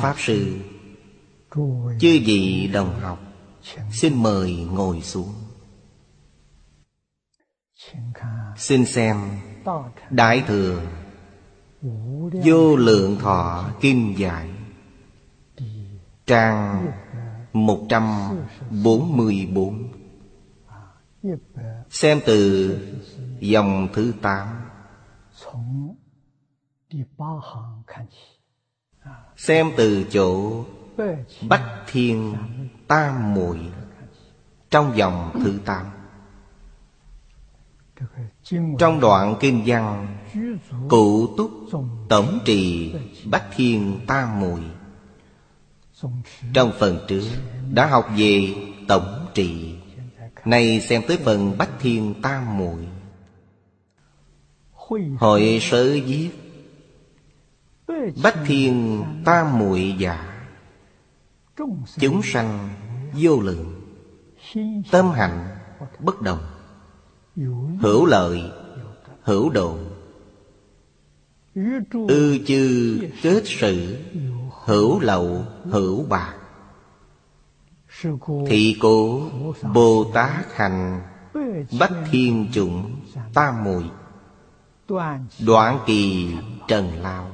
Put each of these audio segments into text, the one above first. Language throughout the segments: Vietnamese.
Pháp Sư. Chư vị đồng học, Xin mời ngồi xuống. Xin xem Đại Thừa Vô Lượng Thọ Kim Giải, Trang 144 Xem từ dòng thứ 8 Xem từ chỗ Bách Thiên Tam Muội Trong dòng thứ tám. Trong đoạn kinh văn, Cụ túc tổng trì Bách Thiên Tam Muội. Trong phần trước đã học về tổng trì. Nay xem tới phần Bách Thiên Tam Muội. Hội sở viết Bách Thiên Tam Muội giả Chúng sanh vô lượng, Tâm hạnh bất đồng, Hữu lợi, Hữu độ. Ư chư kết sự, Hữu lậu, hữu bạc. Thị cố Bồ Tát hành Bách thiên chủng tam mùi Đoạn kỳ trần lao.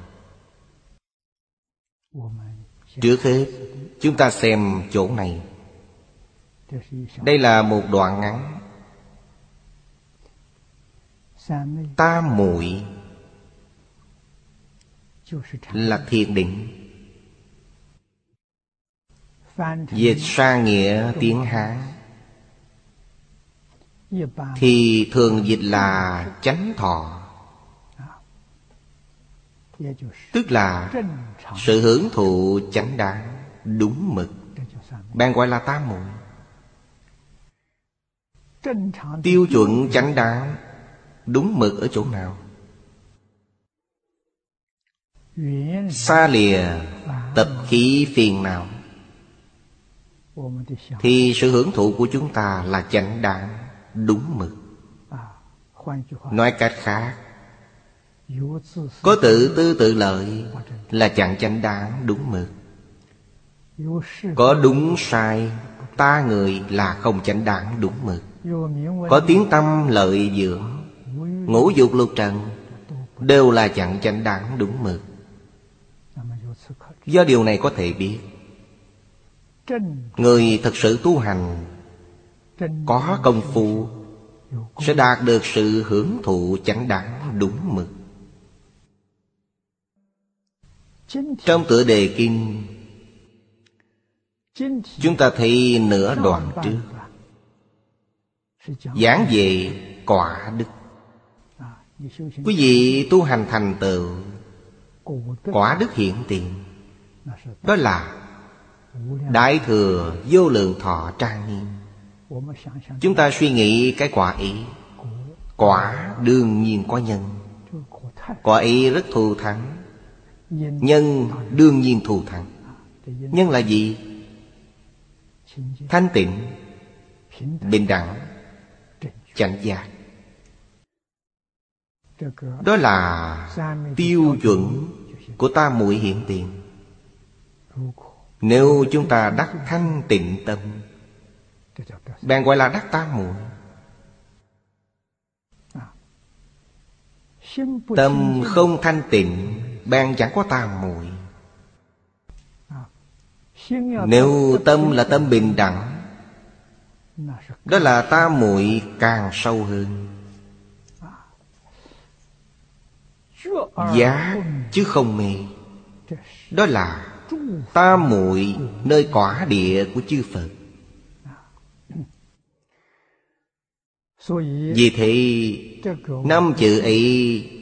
Trước hết, Chúng ta xem chỗ này. Đây là một đoạn ngắn. Tam muội Là thiền định. Dịch sang nghĩa tiếng Hán. Thì thường dịch là chánh thọ. Tức là sự hưởng thụ chánh đáng Đúng mực. Bạn gọi là tam muội Tiêu chuẩn chánh đáng Đúng mực ở chỗ nào? Xa lìa tập khí phiền nào Thì sự hưởng thụ của chúng ta là chánh đáng Đúng mực. Nói cách khác Có tự tư tự lợi Là chẳng chánh đáng đúng mực. Có đúng sai Ta người là không chánh đáng đúng mực. Có tiếng tâm lợi dưỡng Ngũ dục lục trần Đều là chẳng chánh đáng đúng mực. Do điều này có thể biết Người thật sự tu hành Có công phu Sẽ đạt được sự hưởng thụ chánh đáng đúng mực Trong tựa đề kinh, Chúng ta thấy nửa đoạn trước. Giảng về quả đức. Quý vị tu hành thành tựu, Quả đức hiện tiền Đó là Đại thừa vô lượng thọ trang nghiêm. Chúng ta suy nghĩ cái quả ý Quả đương nhiên có nhân. Quả ý rất thù thắng. Nhân đương nhiên thù thắng. Nhân là gì? Thanh tịnh, Bình đẳng Chánh giác Đó là tiêu chuẩn Của ta muội hiện tiền. Nếu chúng ta đắc thanh tịnh tâm, Bèn gọi là đắc ta muội. Tâm không thanh tịnh Bèn chẳng có ta muội. Nếu tâm là tâm bình đẳng Đó là ta. muội càng sâu hơn. Giá chứ không mê. Đó là ta muội nơi quả địa của chư Phật. Vì thế Năm chữ ấy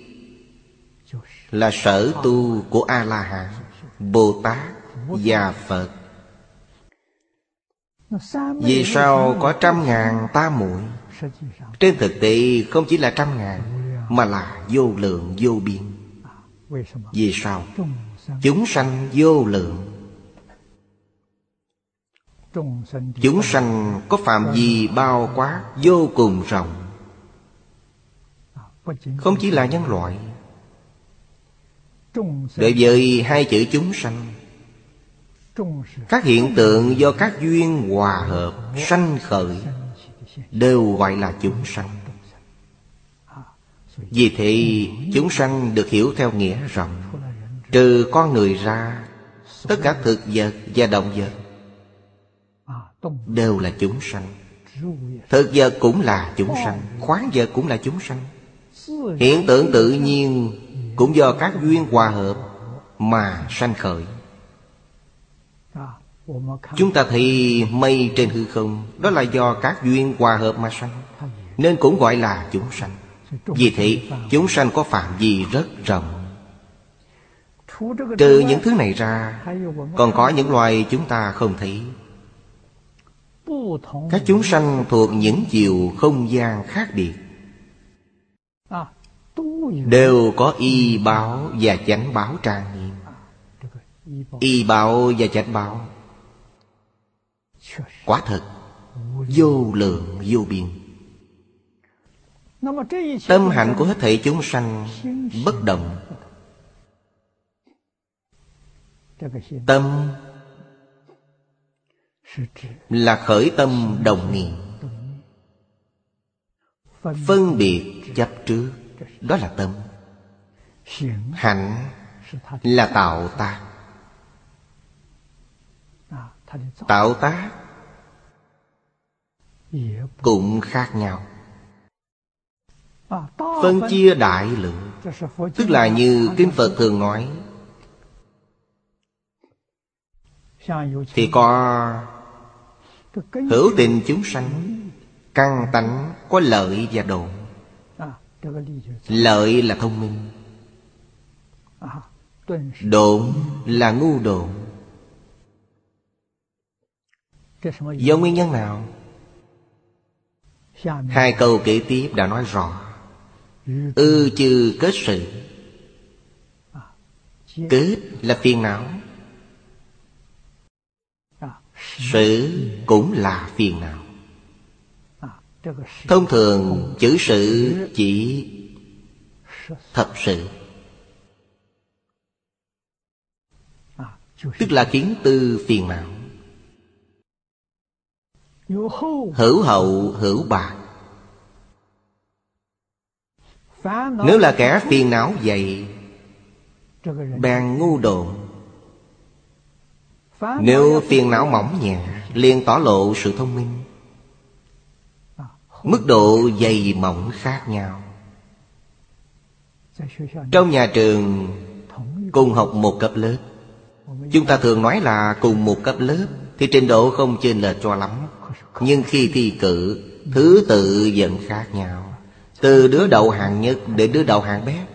là sở tu của A-la-hán Bồ Tát và Phật. Vì sao có trăm ngàn ta muội? Trên thực tế, không chỉ là trăm ngàn, Mà là vô lượng, vô biên. Vì sao? Chúng sanh vô lượng. Chúng sanh có phạm vi bao quát vô cùng rộng. Không chỉ là nhân loại Đối với hai chữ chúng sanh, Các hiện tượng do các duyên hòa hợp, Sanh khởi, Đều gọi là chúng sanh. Vì thế, chúng sanh được hiểu theo nghĩa rộng Trừ con người ra, Tất cả thực vật và động vật Đều là chúng sanh. Thực vật cũng là chúng sanh, Khoáng vật cũng là chúng sanh. Hiện tượng tự nhiên cũng do các duyên hòa hợp Mà sanh khởi. Chúng ta thấy mây trên hư không, Đó là do các duyên hòa hợp mà sanh, Nên cũng gọi là chúng sanh. Vì thế, chúng sanh có phạm vi rất rộng. Trừ những thứ này ra, Còn có những loài chúng ta không thấy. Các chúng sanh thuộc những chiều không gian khác biệt. Đều có y báo và chánh báo trang nghiêm. Y báo và chánh báo. Quả thật, Vô lượng, vô biên. Tâm hạnh của hết thảy chúng sanh Bất động. Tâm Là khởi tâm đồng niệm. Phân biệt chấp trước. Đó là tâm. Hạnh Là tạo tác. Tạo tác Cũng khác nhau. Phân chia đại lượng, Tức là như Kinh Phật thường nói, Thì có Hữu tình chúng sanh, Căn tánh, có lợi và độ Lợi là thông minh. Độn là ngu độn. Do nguyên nhân nào? Hai câu kế tiếp đã nói rõ. Ư chư kết sự. Kết là phiền não. Sự. cũng là phiền não Thông thường chữ sự chỉ thật sự. Tức là kiến tư phiền não. Hữu hậu hữu bạc Nếu là kẻ phiền não vậy Bèn ngu độn Nếu phiền não mỏng nhẹ liền tỏ lộ sự thông minh Mức độ dày mỏng khác nhau. Trong nhà trường, Cùng học một cấp lớp. Chúng ta thường nói là cùng một cấp lớp Thì trình độ không chênh lệch cho lắm. Nhưng khi thi cử, Thứ tự vẫn khác nhau. Từ đứa đầu hạng nhất đến đứa đầu hạng bé.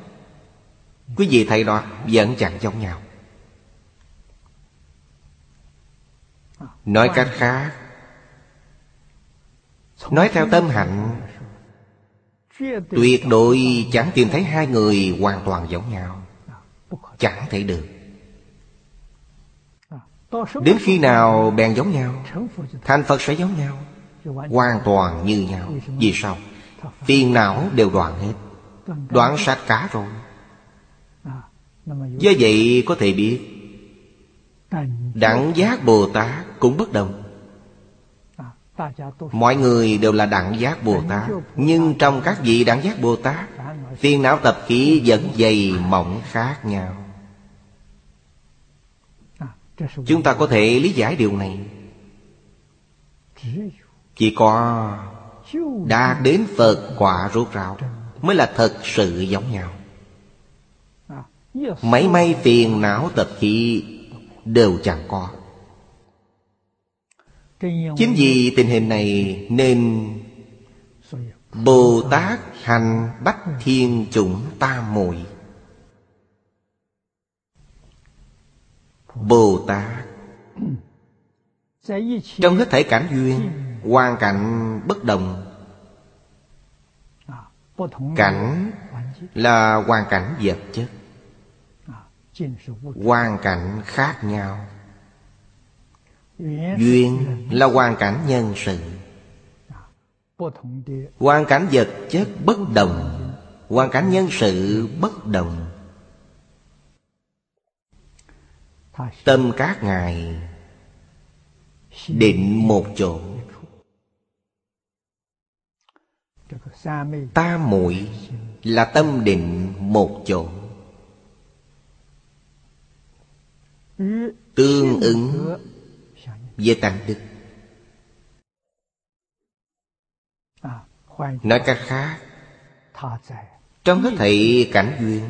Quý vị thầy đó, Vẫn chẳng giống nhau. Nói cách khác Nói theo tâm hạnh, Tuyệt đối chẳng tìm thấy hai người hoàn toàn giống nhau. Chẳng thể được. Đến khi nào bèn giống nhau, Thành Phật sẽ giống nhau, Hoàn toàn như nhau. Vì sao? Phiền não đều đoạn hết, Đoạn sạch cả rồi. Do vậy có thể biết, Đẳng giác Bồ Tát cũng bất đồng. Mọi người đều là đẳng giác Bồ Tát, Nhưng trong các vị đẳng giác Bồ Tát, Phiền não tập khí vẫn dày mỏng khác nhau. Chúng ta có thể lý giải điều này. Chỉ có Đạt đến Phật quả rốt ráo Mới là thật sự giống nhau. Mấy may phiền não tập khí Đều chẳng có. Chính vì tình hình này nên Bồ Tát hành bách thiên chủng tam muội Bồ Tát Trong hết thể cảnh duyên Hoàn cảnh bất đồng. Cảnh là hoàn cảnh vật chất. Hoàn cảnh khác nhau Duyên là hoàn cảnh nhân sự. Hoàn cảnh vật chất bất đồng, Hoàn cảnh nhân sự bất đồng. Tâm các ngài Định một chỗ. Ta muội là tâm định một chỗ. Tương ứng với tăng đức. Nói cách khác Trong hết thảy cảnh duyên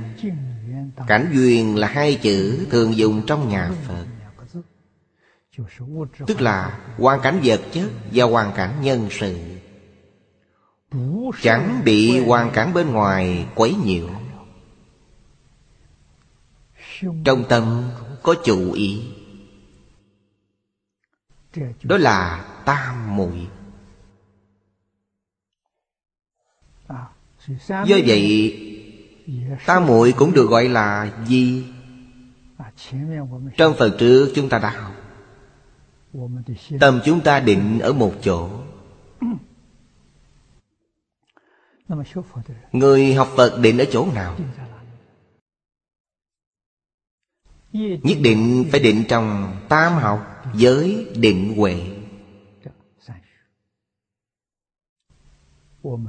Cảnh duyên là hai chữ thường dùng trong nhà Phật. Tức là hoàn cảnh vật chất và hoàn cảnh nhân sự. Chẳng bị hoàn cảnh bên ngoài quấy nhiễu. Trong tâm có chủ ý Đó là tam muội. Do vậy Tam muội cũng được gọi là gì? Trong phần trước chúng ta đã học. Tâm chúng ta định ở một chỗ. Người học Phật định ở chỗ nào? Nhất định phải định trong tam học Giới định huệ.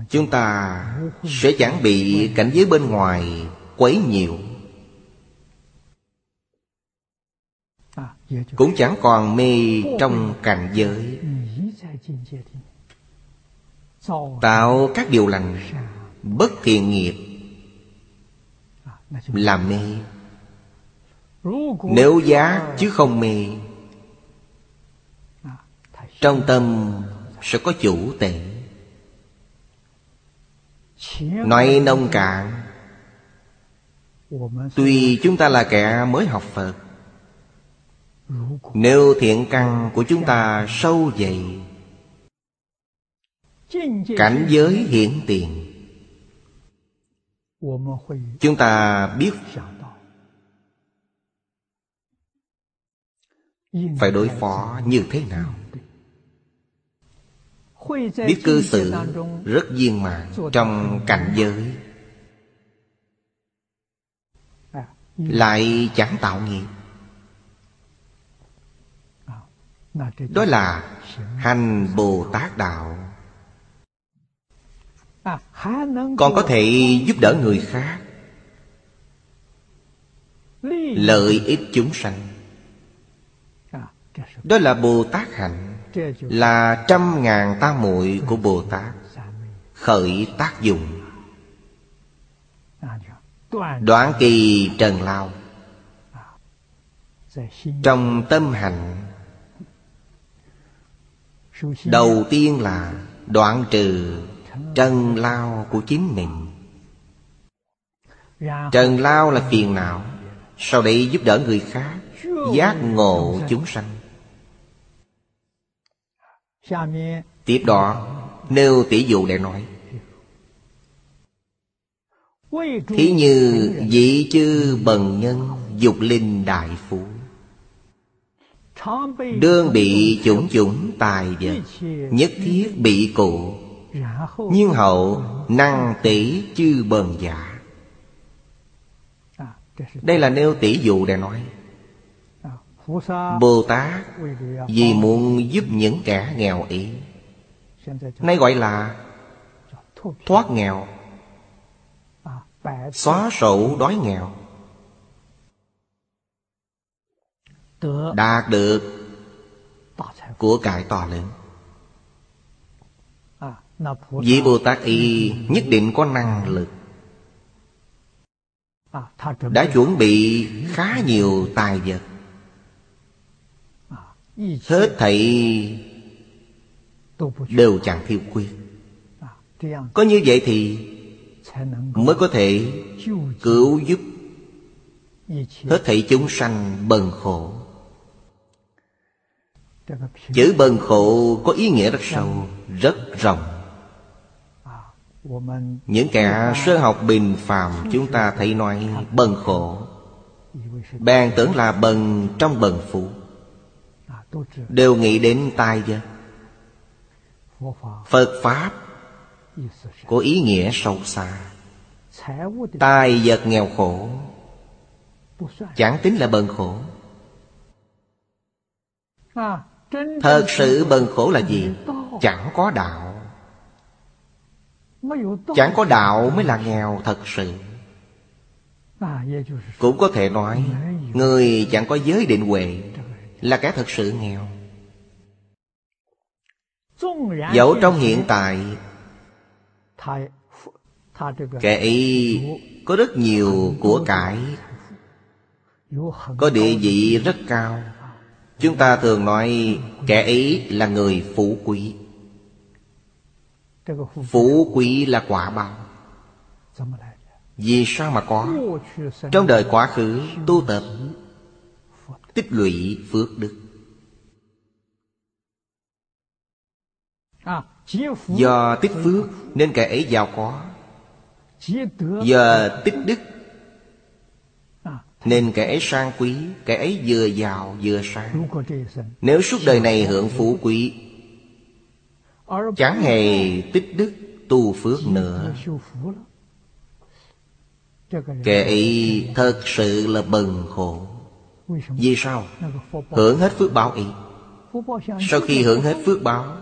Chúng ta sẽ chẳng bị cảnh giới bên ngoài quấy nhiều. Cũng chẳng còn mê trong cảnh giới. Tạo các điều lành, Bất thiện nghiệp, Làm mê. Nếu giá chứ không mê trong tâm sẽ có chủ tệ Nói nông cạn, Tuy chúng ta là kẻ mới học Phật, Nếu thiện căn của chúng ta sâu dày, Cảnh giới hiển tiền, Chúng ta biết Phải đối phó như thế nào. Biết cư xử rất viên mãn Trong cảnh giới. Lại chẳng tạo nghiệp. Đó là hành Bồ Tát Đạo. Còn có thể giúp đỡ người khác. Lợi ích chúng sanh. Đó là Bồ Tát hạnh là trăm ngàn tam muội của bồ tát khởi tác dụng. Đoạn kỳ trần lao. Trong tâm hạnh đầu tiên là đoạn trừ trần lao của chính mình. Trần lao là phiền não, sau đấy giúp đỡ người khác, giác ngộ chúng sanh. Tiếp đó nêu tỷ dụ để nói. Thí như vị chư bần nhân dục linh đại phú. Đương bị chủng chủng tài vật Nhất thiết bị cụ. Nhưng hậu năng tỷ chư bần giả. Đây là nêu tỷ dụ để nói Bồ Tát vì muốn giúp những kẻ nghèo ý. Nay gọi là thoát nghèo Xóa sổ đói nghèo. Đạt được của cải to lớn. Vị Bồ Tát y nhất định có năng lực. Đã chuẩn bị khá nhiều tài vật Hết thảy Đều chẳng thiếu khuyết. Có như vậy thì Mới có thể cứu giúp Hết thảy chúng sanh bần khổ. Chữ bần khổ có ý nghĩa rất sâu Rất rộng. Những kẻ sơ học bình phàm Chúng ta thấy nói bần khổ. Bèn tưởng là bần trong bần phú Đều nghĩ đến tai vật Phật Pháp Có ý nghĩa sâu xa. Tài vật nghèo khổ, Chẳng tính là bần khổ. Thật sự bần khổ là gì? Chẳng có đạo. Chẳng có đạo mới là nghèo thật sự. Cũng có thể nói, Người chẳng có giới định huệ. Là kẻ thật sự nghèo. Dẫu trong hiện tại Kẻ ấy có rất nhiều của cải Có địa vị rất cao. Chúng ta thường nói kẻ ấy là người phú quý. Phú quý là quả báo. Vì sao mà có? Trong đời quá khứ tu tập Tích lũy phước đức. Do tích phước nên kẻ ấy giàu có. Do tích đức Nên kẻ ấy sang quý, Kẻ ấy vừa giàu vừa sang. Nếu suốt đời này hưởng phú quý, Chẳng hề tích đức tu phước nữa. Kẻ ấy thật sự là bần khổ vì sao? Hưởng hết phước báo ấy Sau khi hưởng hết phước báo,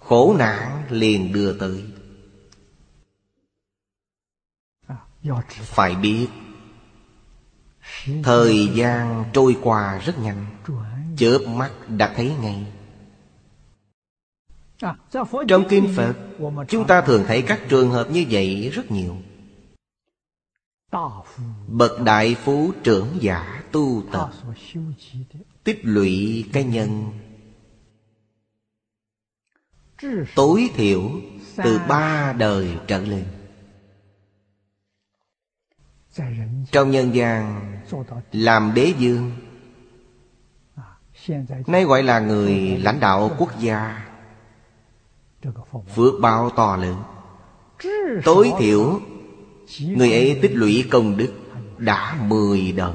Khổ nạn liền đưa tới. Phải biết, Thời gian trôi qua rất nhanh. Chớp mắt đã thấy ngay. Trong Kinh Phật, Chúng ta thường thấy các trường hợp như vậy rất nhiều. Bậc đại phú trưởng giả tu tập. Tích lũy cái nhân. Tối thiểu từ ba đời trở lên. Trong nhân gian Làm đế dương Nay gọi là người lãnh đạo quốc gia. Phước báo to lớn. Tối thiểu Người ấy tích lũy công đức Đã mười đời.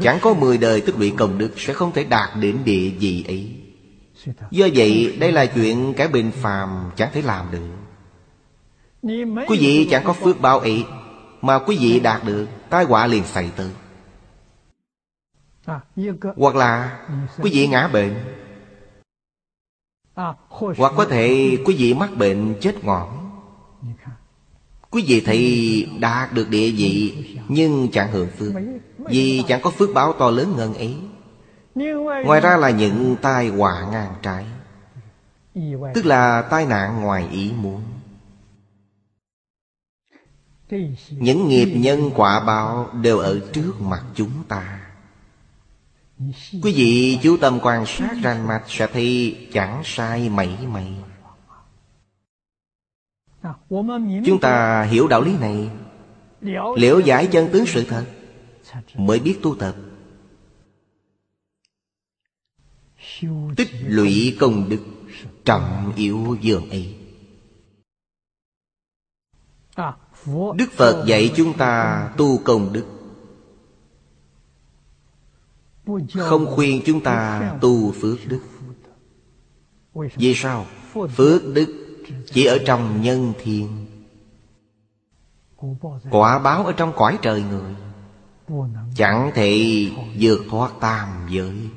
Chẳng có mười đời tích lũy công đức Sẽ không thể đạt đến địa vị ấy. Do vậy, đây là chuyện cái bình phàm chẳng thể làm được. Quý vị chẳng có phước báo ấy Mà quý vị đạt được, Tai họa liền xảy tới. Hoặc là quý vị ngã bệnh, Hoặc có thể quý vị mắc bệnh chết ngọn Quý vị thì đạt được địa vị, Nhưng chẳng hưởng phước. Vì chẳng có phước báo to lớn ngân ấy. Ngoài ra là những tai họa ngang trái. Tức là tai nạn ngoài ý muốn. Những nghiệp nhân quả báo đều ở trước mặt chúng ta. Quý vị chú tâm quan sát ranh mạch sẽ thi chẳng sai mảy may. Chúng ta hiểu đạo lý này. Liễu giải chân tướng sự thật Mới biết tu tập? Tích lũy công đức Trọng yếu dường ấy. Đức Phật dạy chúng ta tu công đức. Không khuyên chúng ta tu phước đức. Vì sao? Phước đức chỉ ở trong nhân thiên. Quả báo ở trong cõi trời người. Chẳng thể vượt thoát tam giới.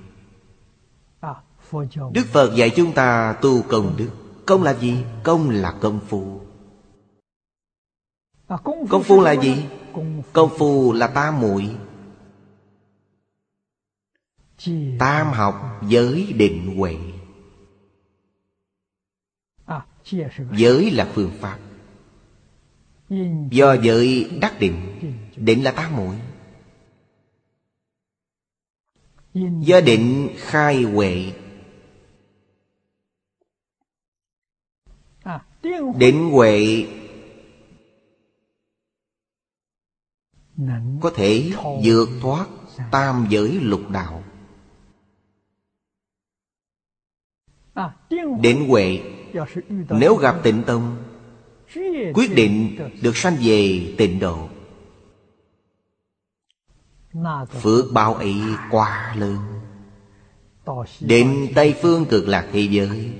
Đức Phật dạy chúng ta tu công đức. Công là gì? Công là công phu. Công phu là gì? Công phu là tam muội. Tam học giới định huệ. Giới là phương pháp. Do giới đắc định Định là tam muội Do định khai huệ. Định huệ Có thể vượt thoát tam giới lục đạo. Định huệ Nếu gặp tịnh tông Quyết định được sanh về tịnh độ. Phước báo ấy quá lớn. Đến Tây Phương cực lạc thế giới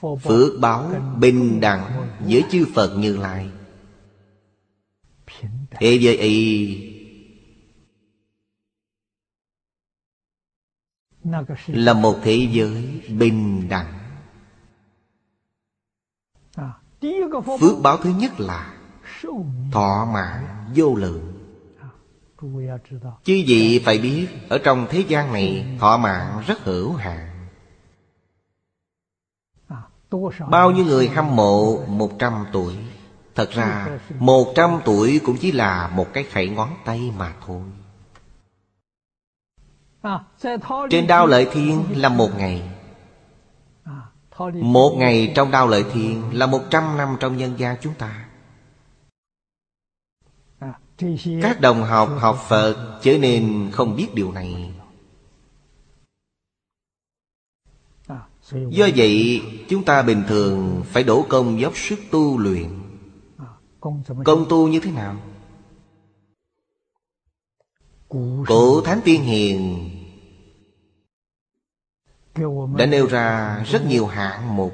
Phước báo bình đẳng với chư Phật Như Lai. Thế giới ấy là một thế giới bình đẳng phước báo thứ nhất là thọ mạng vô lượng. Chứ gì phải biết ở trong thế gian này thọ mạng rất hữu hạn. Bao nhiêu người hâm mộ một trăm tuổi? Thật ra một trăm tuổi cũng chỉ là một cái khẩy ngón tay mà thôi. Trên đao lợi thiên là một ngày một ngày trong đao lợi thiền Là một trăm năm trong nhân gian chúng ta. Các đồng học học Phật Trở nên không biết điều này. Do vậy, chúng ta bình thường Phải đổ công dốc sức tu luyện. Công tu như thế nào? Cổ Thánh Tiên Hiền đã nêu ra rất nhiều hạng mục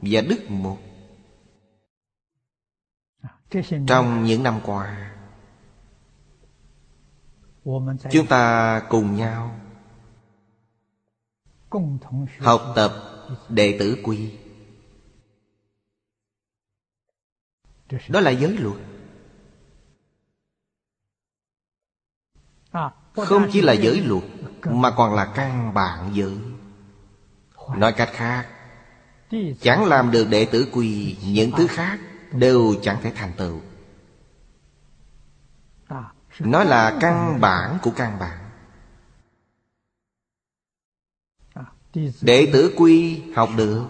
Và đức mục. Trong những năm qua Chúng ta cùng nhau Học tập đệ tử quy. Đó là giới luật. Không chỉ là giới luật Mà còn là căn bản giới Nói cách khác Chẳng làm được đệ tử quy Những thứ khác đều chẳng thể thành tựu. Nó là căn bản của căn bản. Đệ tử quy học được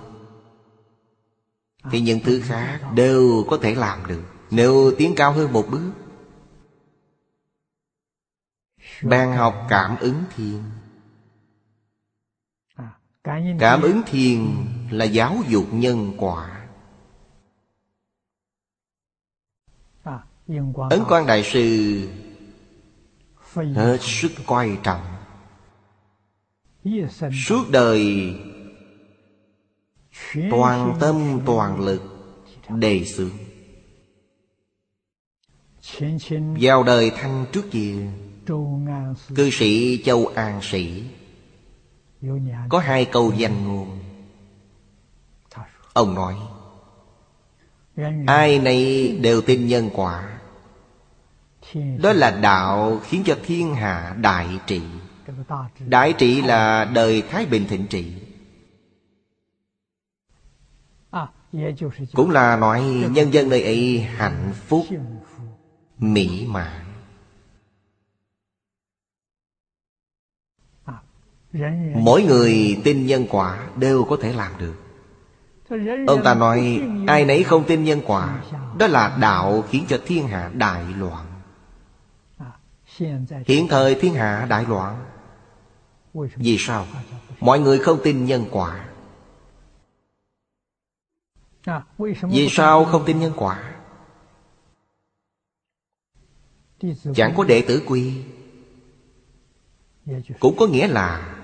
Thì những thứ khác đều có thể làm được. Nếu tiến cao hơn một bước Ban học cảm ứng thiên Cảm ứng thiên là giáo dục nhân quả. Ấn quan đại sư Hết sức quan trọng. Suốt đời Toàn tâm toàn lực Đề xướng. Vào đời thanh trước kia Cư sĩ Châu An Sĩ có hai câu danh ngôn. Ông nói, Ai này đều tin nhân quả. Đó là đạo khiến cho thiên hạ đại trị. Đại trị là đời Thái Bình thịnh trị. Cũng là nói nhân dân nơi ấy hạnh phúc, Mỹ mãn. Mỗi người tin nhân quả đều có thể làm được. Ông ta nói, Ai nấy không tin nhân quả, Đó là đạo khiến cho thiên hạ đại loạn. Hiện thời thiên hạ đại loạn. Vì sao? Mọi người không tin nhân quả. Vì sao không tin nhân quả? Chẳng có đệ tử quy. Cũng có nghĩa là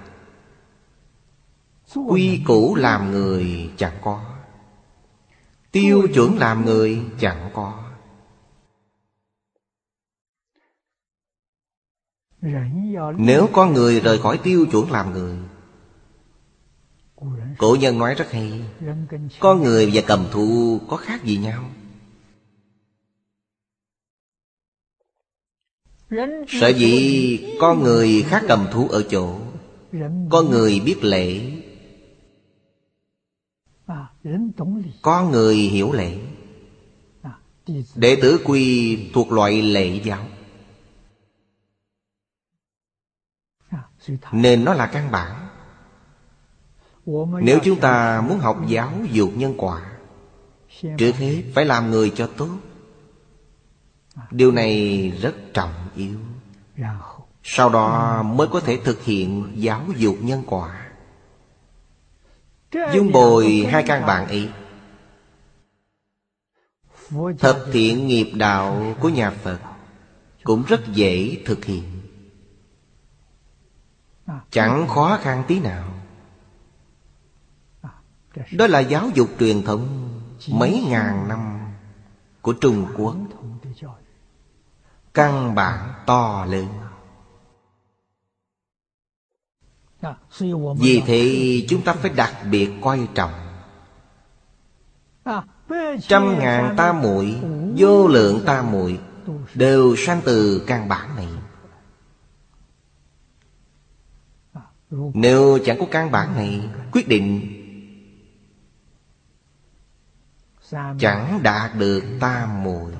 Quy củ làm người chẳng có. Tiêu chuẩn làm người chẳng có. Nếu có người rời khỏi tiêu chuẩn làm người, Cổ nhân nói rất hay Con người và cầm thú có khác gì nhau. Sở dĩ con người khác cầm thú ở chỗ Con người biết lễ con người hiểu lễ Đệ tử quy thuộc loại lễ giáo. Nên nó là căn bản. Nếu chúng ta muốn học giáo dục nhân quả Trước hết phải làm người cho tốt. Điều này rất trọng yếu. Sau đó mới có thể thực hiện giáo dục nhân quả Dung bồi hai căn bản ấy. Thập thiện nghiệp đạo của nhà Phật Cũng rất dễ thực hiện. Chẳng khó khăn tí nào. Đó là giáo dục truyền thống Mấy ngàn năm Của Trung Quốc. Căn bản to lớn Vì thế chúng ta phải đặc biệt coi trọng. Trăm ngàn tam muội Vô lượng tam muội Đều sanh từ căn bản này. Nếu chẳng có căn bản này Quyết định Chẳng đạt được tam muội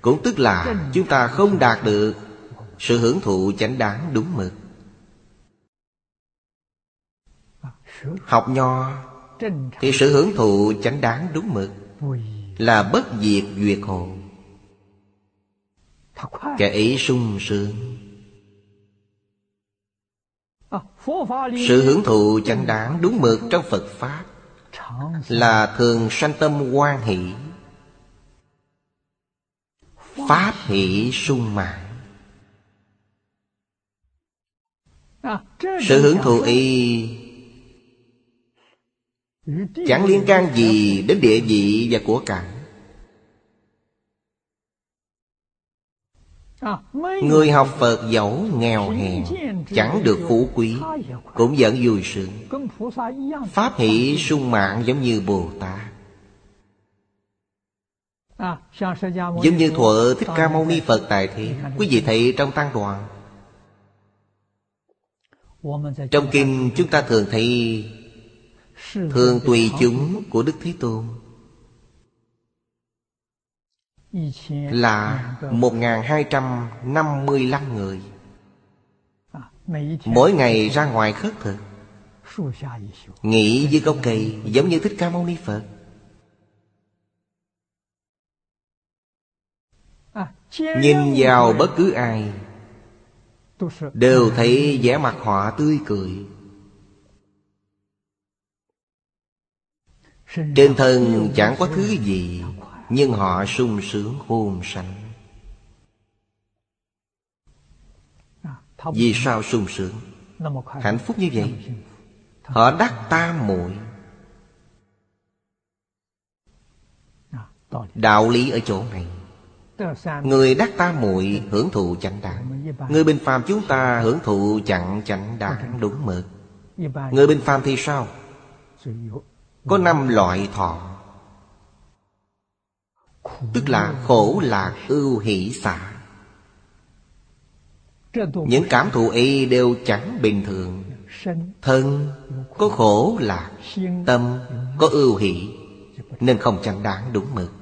Cũng tức là chúng ta không đạt được Sự hưởng thụ chánh đáng đúng mực. Học nho, Thì sự hưởng thụ chánh đáng đúng mực Là bất diệt duyệt hộ Kẻ ấy sung sướng. Sự hưởng thụ chánh đáng đúng mực trong Phật Pháp Là thường sanh tâm quan hỷ. Pháp hỷ sung mãn Sự hưởng thụ y, Chẳng liên can gì đến địa vị và của cải. Người học Phật dẫu nghèo hèn, Chẳng được phú quý, Cũng vẫn vui sướng. Pháp hỷ sung mạng giống như Bồ Tát. Giống như thuở Thích Ca Mâu Ni Phật tại thế Quý vị thấy trong tăng đoàn. Trong kinh chúng ta thường thấy Thường tùy chúng của Đức Thế Tôn. Là 1.255 người. Mỗi ngày ra ngoài khất thực. Nghỉ dưới gốc cây Giống như Thích Ca Mâu Ni Phật Nhìn vào bất cứ ai Đều thấy vẻ mặt họ tươi cười. Trên thân chẳng có thứ gì Nhưng họ sung sướng hôn sanh. Vì sao sung sướng? Hạnh phúc như vậy. Họ đắc tam muội. Đạo lý ở chỗ này Người đắc tam muội hưởng thụ chánh đẳng. Người bình phàm chúng ta hưởng thụ chẳng chánh đẳng đúng mực. Người bình phàm thì sao? Có năm loại thọ. Tức là khổ lạc ưu hỷ xả. Những cảm thụ ấy đều chẳng bình thường. Thân có khổ lạc Tâm có ưu hỷ Nên không chẳng đáng đúng mực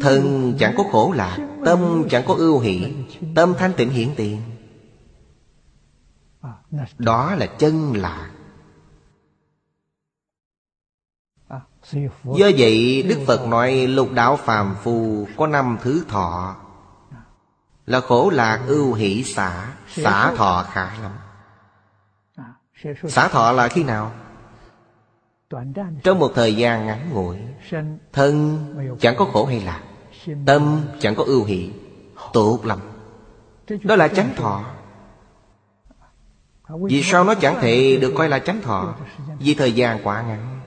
Thân chẳng có khổ lạc, Tâm chẳng có ưu hỷ, Tâm thanh tịnh hiển tiền. Đó là chân lạc. Do vậy, Đức Phật nói, lục đạo phàm phu Có năm thứ thọ. Là khổ lạc, ưu hỷ, xả. Xả thọ khả lắm. Xả thọ là khi nào? Trong một thời gian ngắn ngủi, Thân chẳng có khổ hay lạc, Tâm chẳng có ưu hỷ Tốt lắm Đó là chánh thọ. Vì sao nó chẳng thể được coi là chánh thọ? Vì thời gian quá ngắn.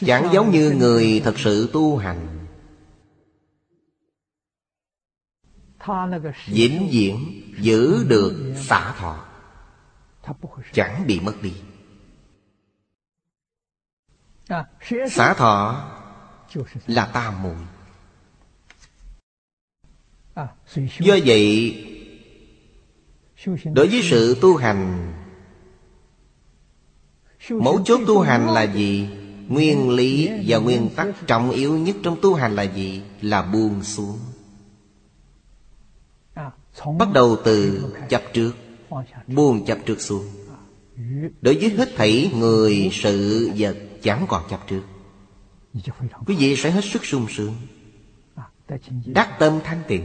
Chẳng giống như người thật sự tu hành. Vĩnh viễn giữ được xả thọ. Chẳng bị mất đi. Xả thọ là tam muội. Do vậy Đối với sự tu hành Mấu chốt tu hành là gì? Nguyên lý và nguyên tắc trọng yếu nhất trong tu hành là gì? Là buông xuống. Bắt đầu từ chấp trước Buông chấp trước xuống. Đối với hết thảy người, sự, vật, chẳng còn chấp trước. Quý vị sẽ hết sức sung sướng. Đắc tâm thanh tịnh.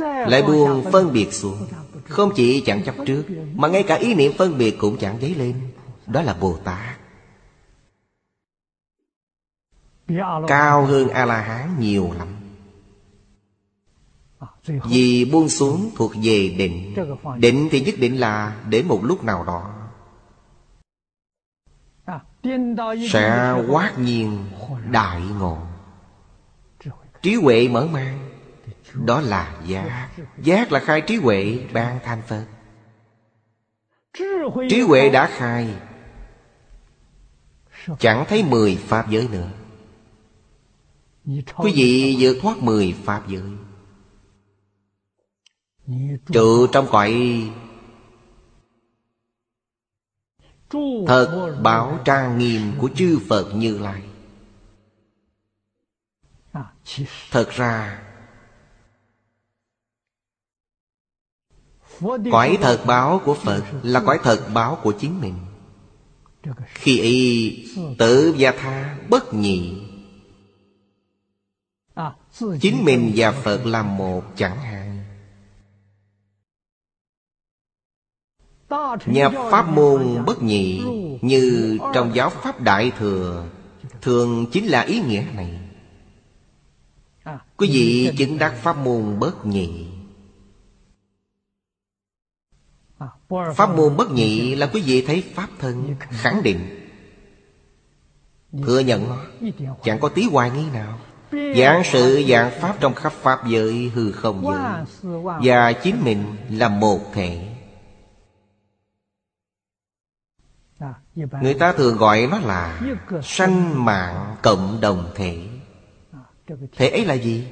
Lại buông phân biệt xuống. Không chỉ chẳng chấp trước, Mà ngay cả ý niệm phân biệt cũng chẳng dấy lên. Đó là Bồ Tát. Cao hơn A-la-hán nhiều lắm. Vì buông xuống thuộc về định. Định thì nhất định là Đến một lúc nào đó. Sẽ quát nhiên đại ngộ. Trí huệ mở mang. Đó là giác. Giác là khai trí huệ ban thành Phật. Trí huệ đã khai. Chẳng thấy mười Pháp giới nữa. Quý vị vượt thoát mười Pháp giới Trụ trong cõi Thật bảo trang nghiêm của chư Phật Như Lai. Thật ra, Cõi thật báo của Phật là cõi thật báo của chính mình. Khi y tự và tha bất nhị, Chính mình và Phật là một chẳng hạn. Nhập pháp môn bất nhị Như trong giáo pháp Đại Thừa, Thường chính là ý nghĩa này. Quý vị chứng đắc pháp môn bất nhị. Pháp môn bất nhị là quý vị thấy Pháp thân khẳng định. Thừa nhận nó Chẳng có tí hoài nghi nào. Giảng sự giảng Pháp trong khắp Pháp giới hư không giới, Và chính mình là một thể. Người ta thường gọi nó là Sanh mạng cộng đồng thể. Thể ấy là gì?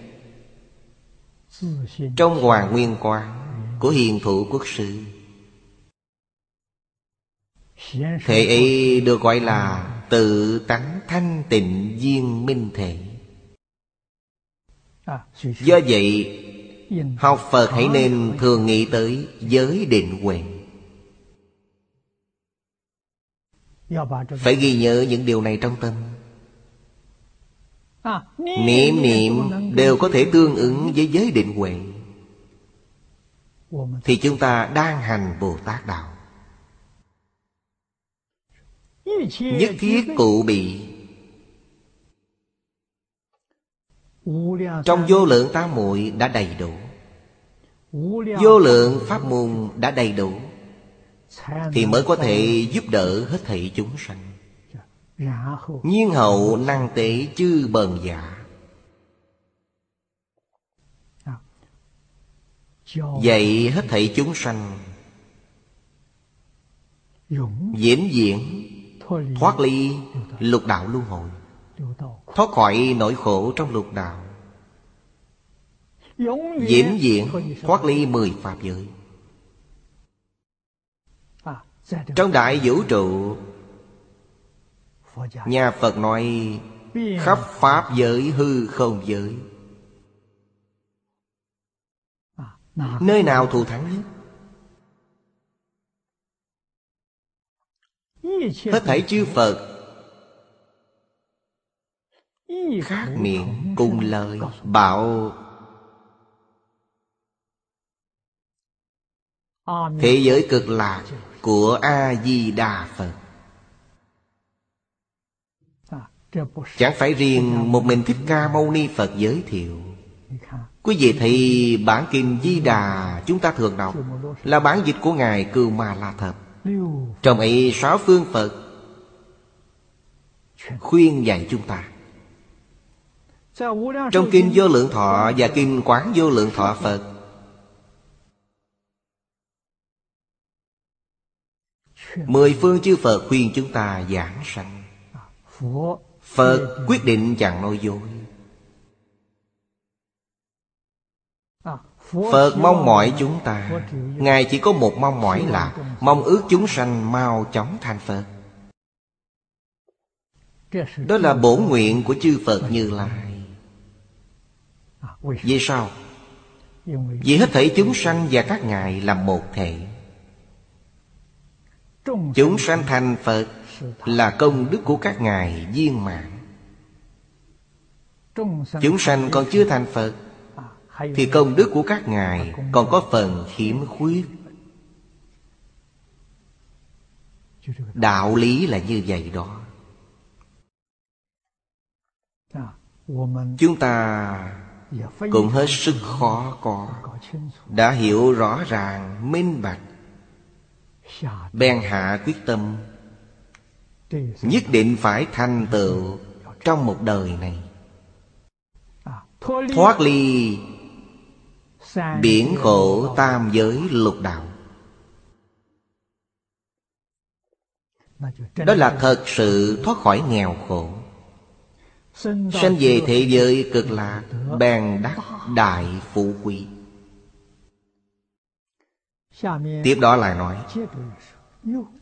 Trong Hoàng Nguyên quán Của Hiền Thủ Quốc Sư. Thể ấy được gọi là Tự tánh thanh tịnh viên minh thể. Do vậy, Học Phật hãy nên thường nghĩ tới giới định huệ. Phải ghi nhớ những điều này trong tâm. Niệm niệm đều có thể tương ứng với giới định huệ. Thì chúng ta đang hành Bồ Tát Đạo. Nhất thiết cụ bị. Trong vô lượng tam muội đã đầy đủ. Vô lượng pháp môn đã đầy đủ thì mới có thể giúp đỡ hết thảy chúng sanh. Nhiên hậu năng tế chư bần giả. Dạy hết thảy chúng sanh. Diễn diễn, Thoát ly lục đạo luân hồi. Thoát khỏi nỗi khổ trong lục đạo. Diễn diễn, thoát ly mười pháp giới. Trong đại vũ trụ, Nhà Phật nói, Khắp Pháp giới hư không giới. Nơi nào thù thắng nhất? Hết thảy chư Phật Khác miệng cùng lời bảo, Thế giới cực lạc của A-di-đà Phật. Chẳng phải riêng một mình Thích Ca Mâu Ni Phật giới thiệu. Quý vị thấy bản kinh Di Đà chúng ta thường đọc Là bản dịch của Ngài Cưu Ma La Thập. Trong ấy sáu phương Phật Khuyên dạy chúng ta. Trong kinh Vô Lượng Thọ và kinh Quán Vô Lượng Thọ Phật Mười phương chư Phật khuyên chúng ta giảng sanh. Phật quyết định chẳng nói dối. Phật mong mỏi chúng ta. Ngài chỉ có một mong mỏi là Mong ước chúng sanh mau chóng thành Phật. Đó là bổ nguyện của chư Phật Như Lai. Vì sao? Vì hết thảy chúng sanh và các ngài là một thể. Chúng sanh thành Phật là công đức của các ngài viên mãn. Chúng sanh còn chưa thành phật thì công đức của các ngài còn có phần hiểm khuyết. Đạo lý là như vậy đó. Chúng ta cũng hết sức khó có. Đã hiểu rõ ràng, minh bạch bèn hạ quyết tâm. Nhất định phải thành tựu Trong một đời này. Thoát ly Biển khổ tam giới lục đạo. Đó là thật sự thoát khỏi nghèo khổ. Sinh về thế giới cực lạc, Bèn đắc đại phú quý. Tiếp đó lại nói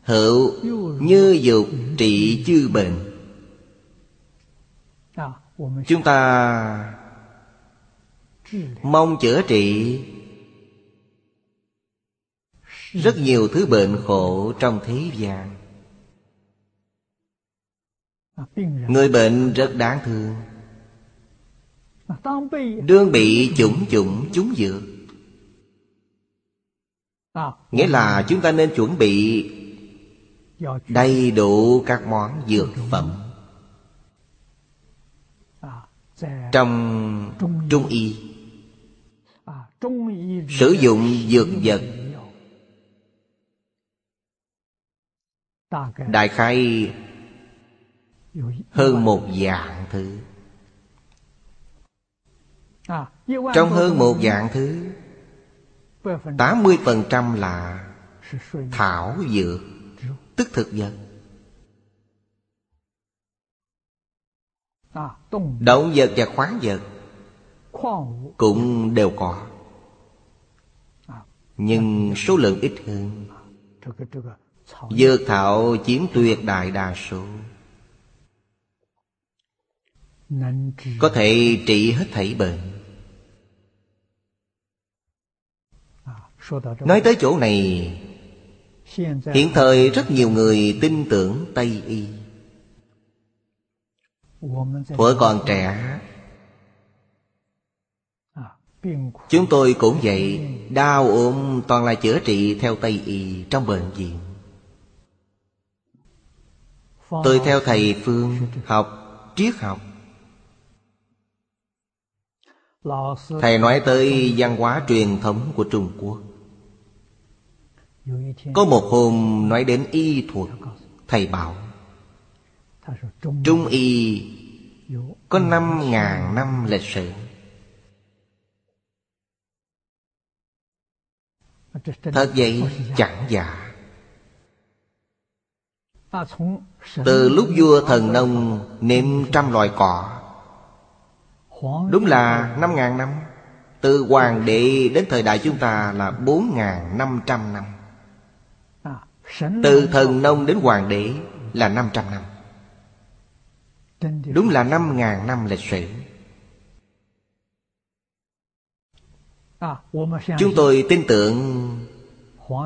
Hữu như dục trị chư bệnh Chúng ta Mong chữa trị Rất nhiều thứ bệnh khổ trong thế gian Người bệnh rất đáng thương Đương bị chủng chủng chúng dược Nghĩa là chúng ta nên chuẩn bị Đầy đủ các món dược phẩm Trong trung y. Sử dụng dược vật. Đại khai hơn một dạng thứ. Trong hơn một dạng thứ 80% là thảo dược, Tức thực vật. Động vật và khoáng vật Cũng đều có, Nhưng số lượng ít hơn. Dược thảo chiếm tuyệt đại đa số, Có thể trị hết thảy bệnh. Nói tới chỗ này Hiện thời rất nhiều người tin tưởng Tây Y. Thuở còn trẻ Chúng tôi cũng vậy Đau ốm toàn là chữa trị theo Tây Y trong bệnh viện. Tôi theo thầy Phương học triết học. Thầy nói tới văn hóa truyền thống của Trung Quốc có một hôm nói đến y thuật, Thầy bảo, Trung y có năm ngàn năm lịch sử. Thật vậy chẳng giả. Từ lúc vua thần nông niệm trăm loài cỏ, Đúng là năm ngàn năm, Từ hoàng đệ đến thời đại chúng ta là bốn ngàn năm trăm năm. Từ thần nông đến hoàng đế là năm trăm năm. Đúng là năm ngàn năm lịch sử. Chúng tôi tin tưởng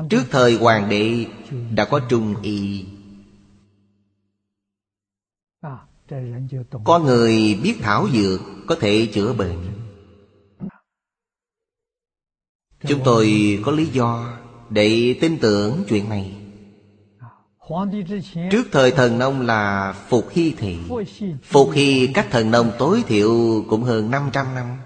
Trước thời hoàng đệ đã có trung y. Có người biết thảo dược có thể chữa bệnh. Chúng tôi có lý do để tin tưởng chuyện này Trước thời thần nông là Phục Hy Thị. Phục Hy cách thần nông tối thiểu cũng hơn 500 năm.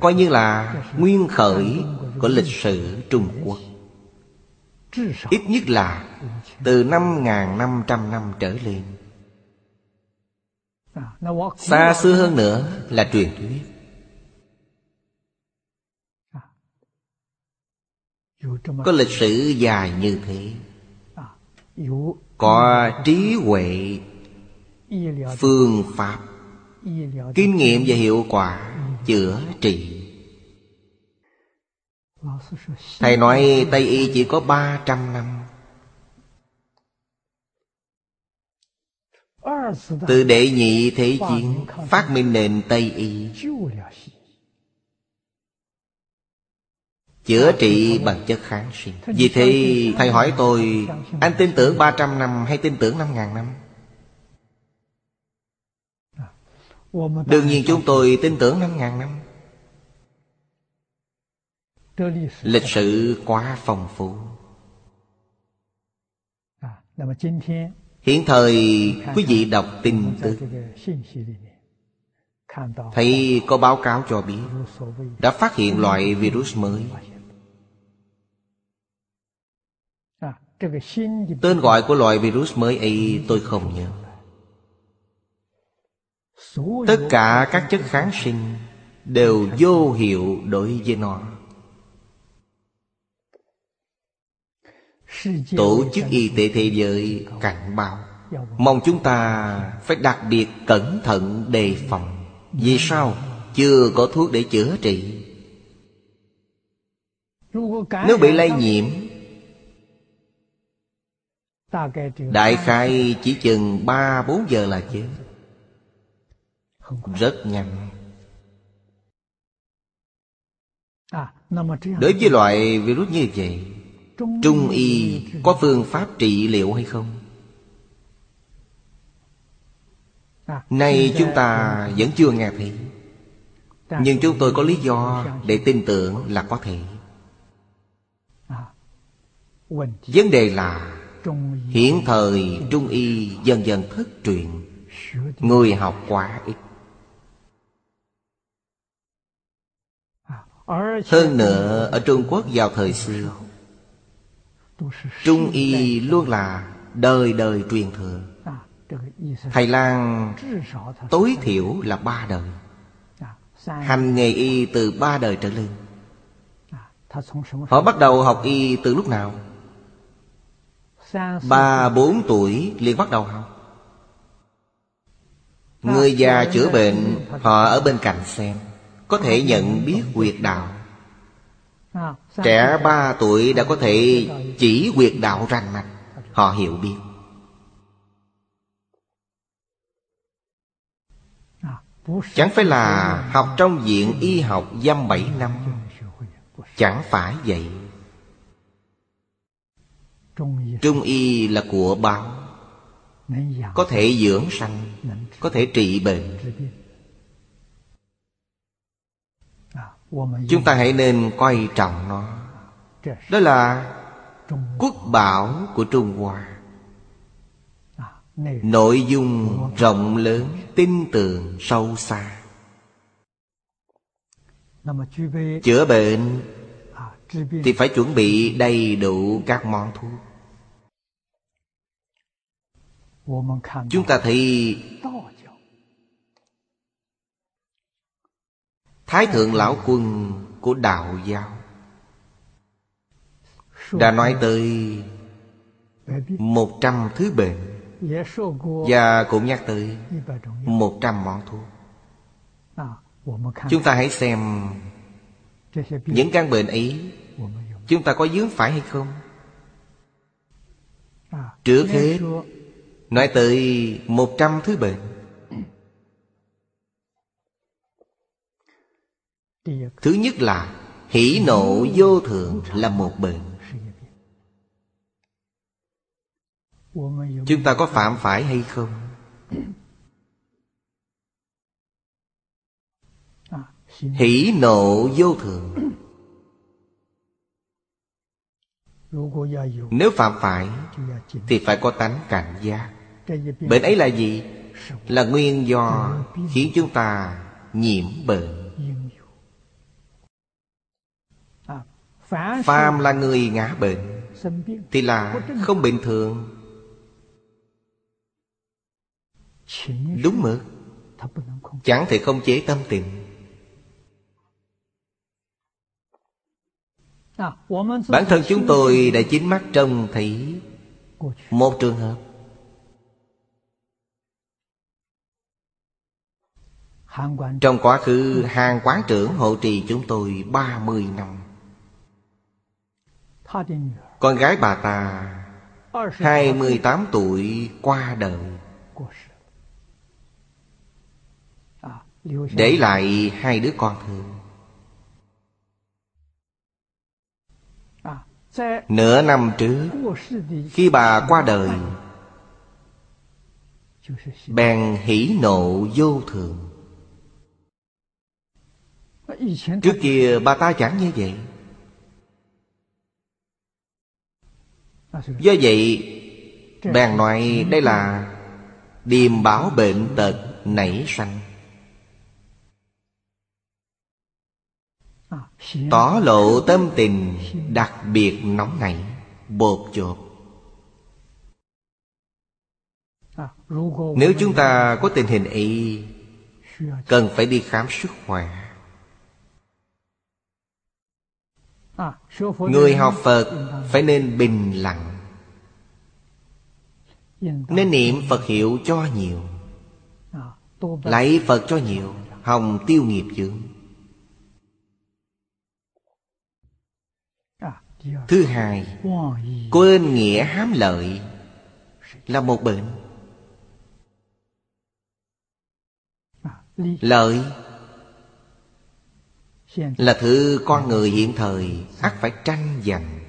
Coi như là nguyên khởi của lịch sử Trung Quốc. Ít nhất là từ 5.500 năm trở lên. Xa xưa hơn nữa là truyền thuyết Có lịch sử dài như thế. Có trí huệ Phương pháp. Kinh nghiệm và hiệu quả Chữa trị. Thầy nói Tây Y chỉ có 300 năm. Từ đệ nhị thế chiến Phát minh nền Tây Y Chữa trị bằng chất kháng sinh. Vì thế thầy hỏi tôi Anh tin tưởng 300 năm hay tin tưởng 5.000 năm? Đương nhiên chúng tôi tin tưởng 5.000 năm Lịch sử quá phong phú. Hiện thời quý vị đọc tin tức. Thấy có báo cáo cho biết Đã phát hiện loại virus mới Tên gọi của loại virus mới ấy tôi không nhớ. Tất cả các chất kháng sinh Đều vô hiệu đối với nó. Tổ chức Y tế Thế giới cảnh báo. Mong chúng ta phải đặc biệt cẩn thận đề phòng. Vì sao? Chưa có thuốc để chữa trị. Nếu bị lây nhiễm Đại khai chỉ chừng 3-4 giờ là chết. Rất nhanh. Đối với loại virus như vậy Trung y có phương pháp trị liệu hay không? Nay chúng ta vẫn chưa nghe thấy. Nhưng chúng tôi có lý do để tin tưởng là có thể. Vấn đề là Hiện thời Trung y dần dần thất truyền Người học quá ít. Hơn nữa, ở Trung Quốc vào thời xưa, Trung y luôn là đời đời truyền thừa. Thầy Lan tối thiểu là ba đời. Hành nghề y từ ba đời trở lên. Họ bắt đầu học y từ lúc nào? Ba bốn tuổi liền bắt đầu học. Người già chữa bệnh Họ ở bên cạnh xem Có thể nhận biết quyệt đạo. Trẻ ba tuổi đã có thể chỉ quyệt đạo rành mạch Họ hiểu biết. Chẳng phải là học trong viện y học dăm bảy năm. Chẳng phải vậy Trung y là của báo. Có thể dưỡng sanh Có thể trị bệnh. Chúng ta hãy nên coi trọng nó. Đó là quốc bảo của Trung Hoa. Nội dung rộng lớn Tin tưởng sâu xa. Chữa bệnh Thì phải chuẩn bị đầy đủ các món thuốc Chúng ta thấy Thái thượng lão quân của đạo giáo Đã nói tới Một trăm thứ bệnh và cũng nhắc tới một trăm món thuốc. Chúng ta hãy xem Những căn bệnh ấy Chúng ta có dướng phải hay không? Trước hết Nói tới một trăm thứ bệnh. Thứ nhất là Hỷ nộ vô thường là một bệnh. Chúng ta có phạm phải hay không? Hỷ nộ vô thường. Nếu phạm phải, Thì phải có tánh cảnh giác. Bệnh ấy là gì? Là nguyên do khiến chúng ta nhiễm bệnh. Phàm là người ngã bệnh, Thì là không bình thường. Đúng mực. Chẳng thể không chế tâm tình. Bản thân chúng tôi đã chính mắt trông thấy Một trường hợp. Trong quá khứ hàng quán trưởng hộ trì chúng tôi 30 năm. Con gái bà ta 28 tuổi qua đời. Để lại hai đứa con thơ Nửa năm trước Khi bà qua đời Bèn hỉ nộ vô thường Trước kia bà ta chẳng như vậy. Do vậy Bèn nói đây là Điềm báo bệnh tật nảy sanh. Tỏ lộ tâm tình đặc biệt nóng nảy Bột chộp. Nếu chúng ta có tình hình ấy Cần phải đi khám sức khỏe Người học Phật phải nên bình lặng. Nên niệm Phật hiệu cho nhiều. Lạy Phật cho nhiều Hồng tiêu nghiệp chướng Thứ hai Quên nghĩa hám lợi Là một bệnh. Lợi là thứ con người hiện thời ắt phải tranh giành.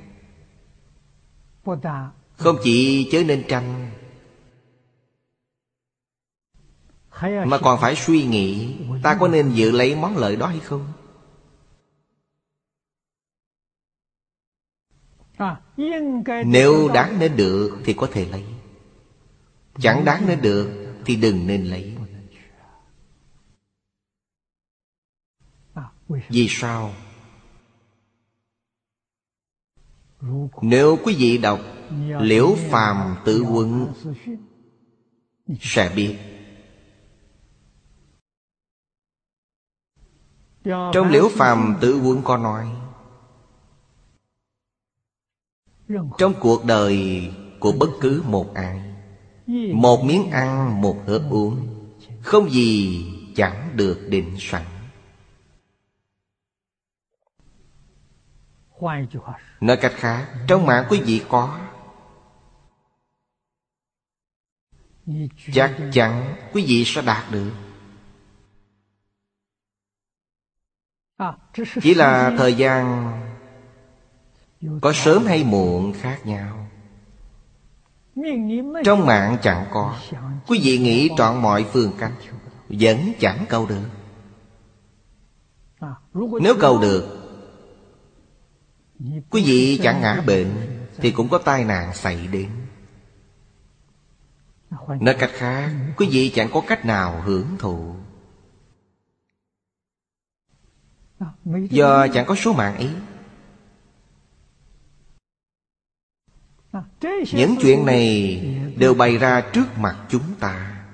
Không chỉ chớ nên tranh, Mà còn phải suy nghĩ, Ta có nên giữ lấy món lợi đó hay không? Nếu đáng nên được Thì có thể lấy, Chẳng đáng nên được Thì đừng nên lấy. Vì sao? Nếu quý vị đọc Liễu phàm tự quân Sẽ biết. Trong liễu phàm tự quân có nói Trong cuộc đời của bất cứ một ai Một miếng ăn, một hớp uống Không gì chẳng được định sẵn. Nói cách khác Trong mạng quý vị có. Chắc chắn quý vị sẽ đạt được. Chỉ là thời gian Có sớm hay muộn khác nhau. Trong mạng chẳng có. Quý vị nghĩ trọn mọi phương cách Vẫn chẳng cầu được. Nếu cầu được Quý vị chẳng ngã bệnh Thì cũng có tai nạn xảy đến. Nói cách khác, Quý vị chẳng có cách nào hưởng thụ. Do chẳng có số mạng ấy. Những chuyện này đều bày ra trước mặt chúng ta.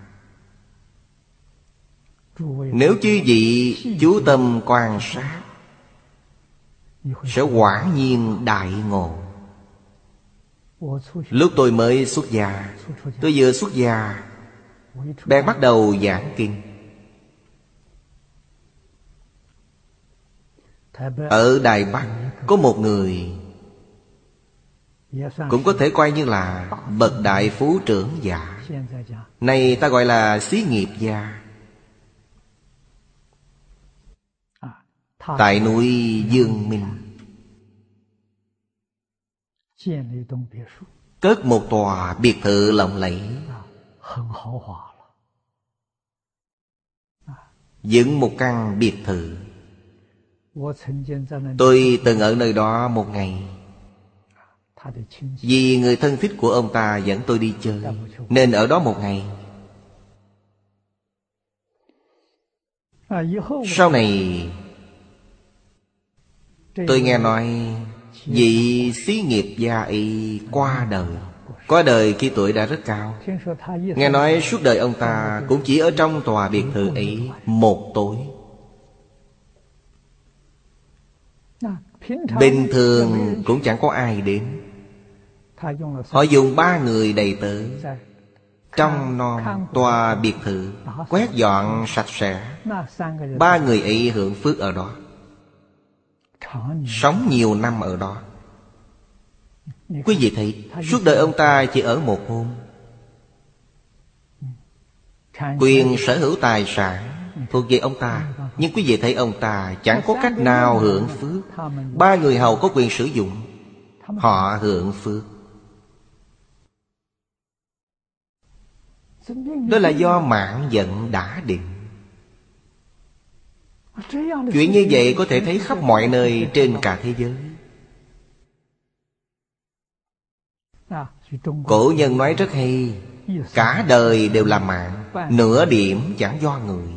Nếu chư vị chú tâm quan sát sẽ quả nhiên đại ngộ. Lúc tôi mới xuất gia, Tôi vừa xuất gia, Bèn bắt đầu giảng kinh. Ở Đài Bắc, Có một người Cũng có thể coi như là Bậc đại phú trưởng giả. Nay ta gọi là xí nghiệp gia. Tại núi Dương Minh. Cất một tòa biệt thự lộng lẫy. Dựng một căn biệt thự. Tôi từng ở nơi đó một ngày. Vì người thân thích của ông ta dẫn tôi đi chơi Nên ở đó một ngày. Sau này Tôi nghe nói Vị xí nghiệp gia y qua đời. Qua đời khi tuổi đã rất cao. Nghe nói suốt đời ông ta Cũng chỉ ở trong tòa biệt thự ấy Một tối Bình thường cũng chẳng có ai đến. Họ dùng ba người đầy tử Trong non tòa biệt thự, Quét dọn sạch sẽ. Ba người ấy hưởng phước ở đó. Sống nhiều năm ở đó. Quý vị thấy, Suốt đời ông ta chỉ ở một hôm. Quyền sở hữu tài sản Thuộc về ông ta. Nhưng quý vị thấy ông ta Chẳng có cách nào hưởng phước. Ba người hầu có quyền sử dụng. Họ hưởng phước. Đó là do mạng giận đã định. Chuyện như vậy có thể thấy khắp mọi nơi trên cả thế giới. Cổ nhân nói rất hay, Cả đời đều là mạng, Nửa điểm chẳng do người.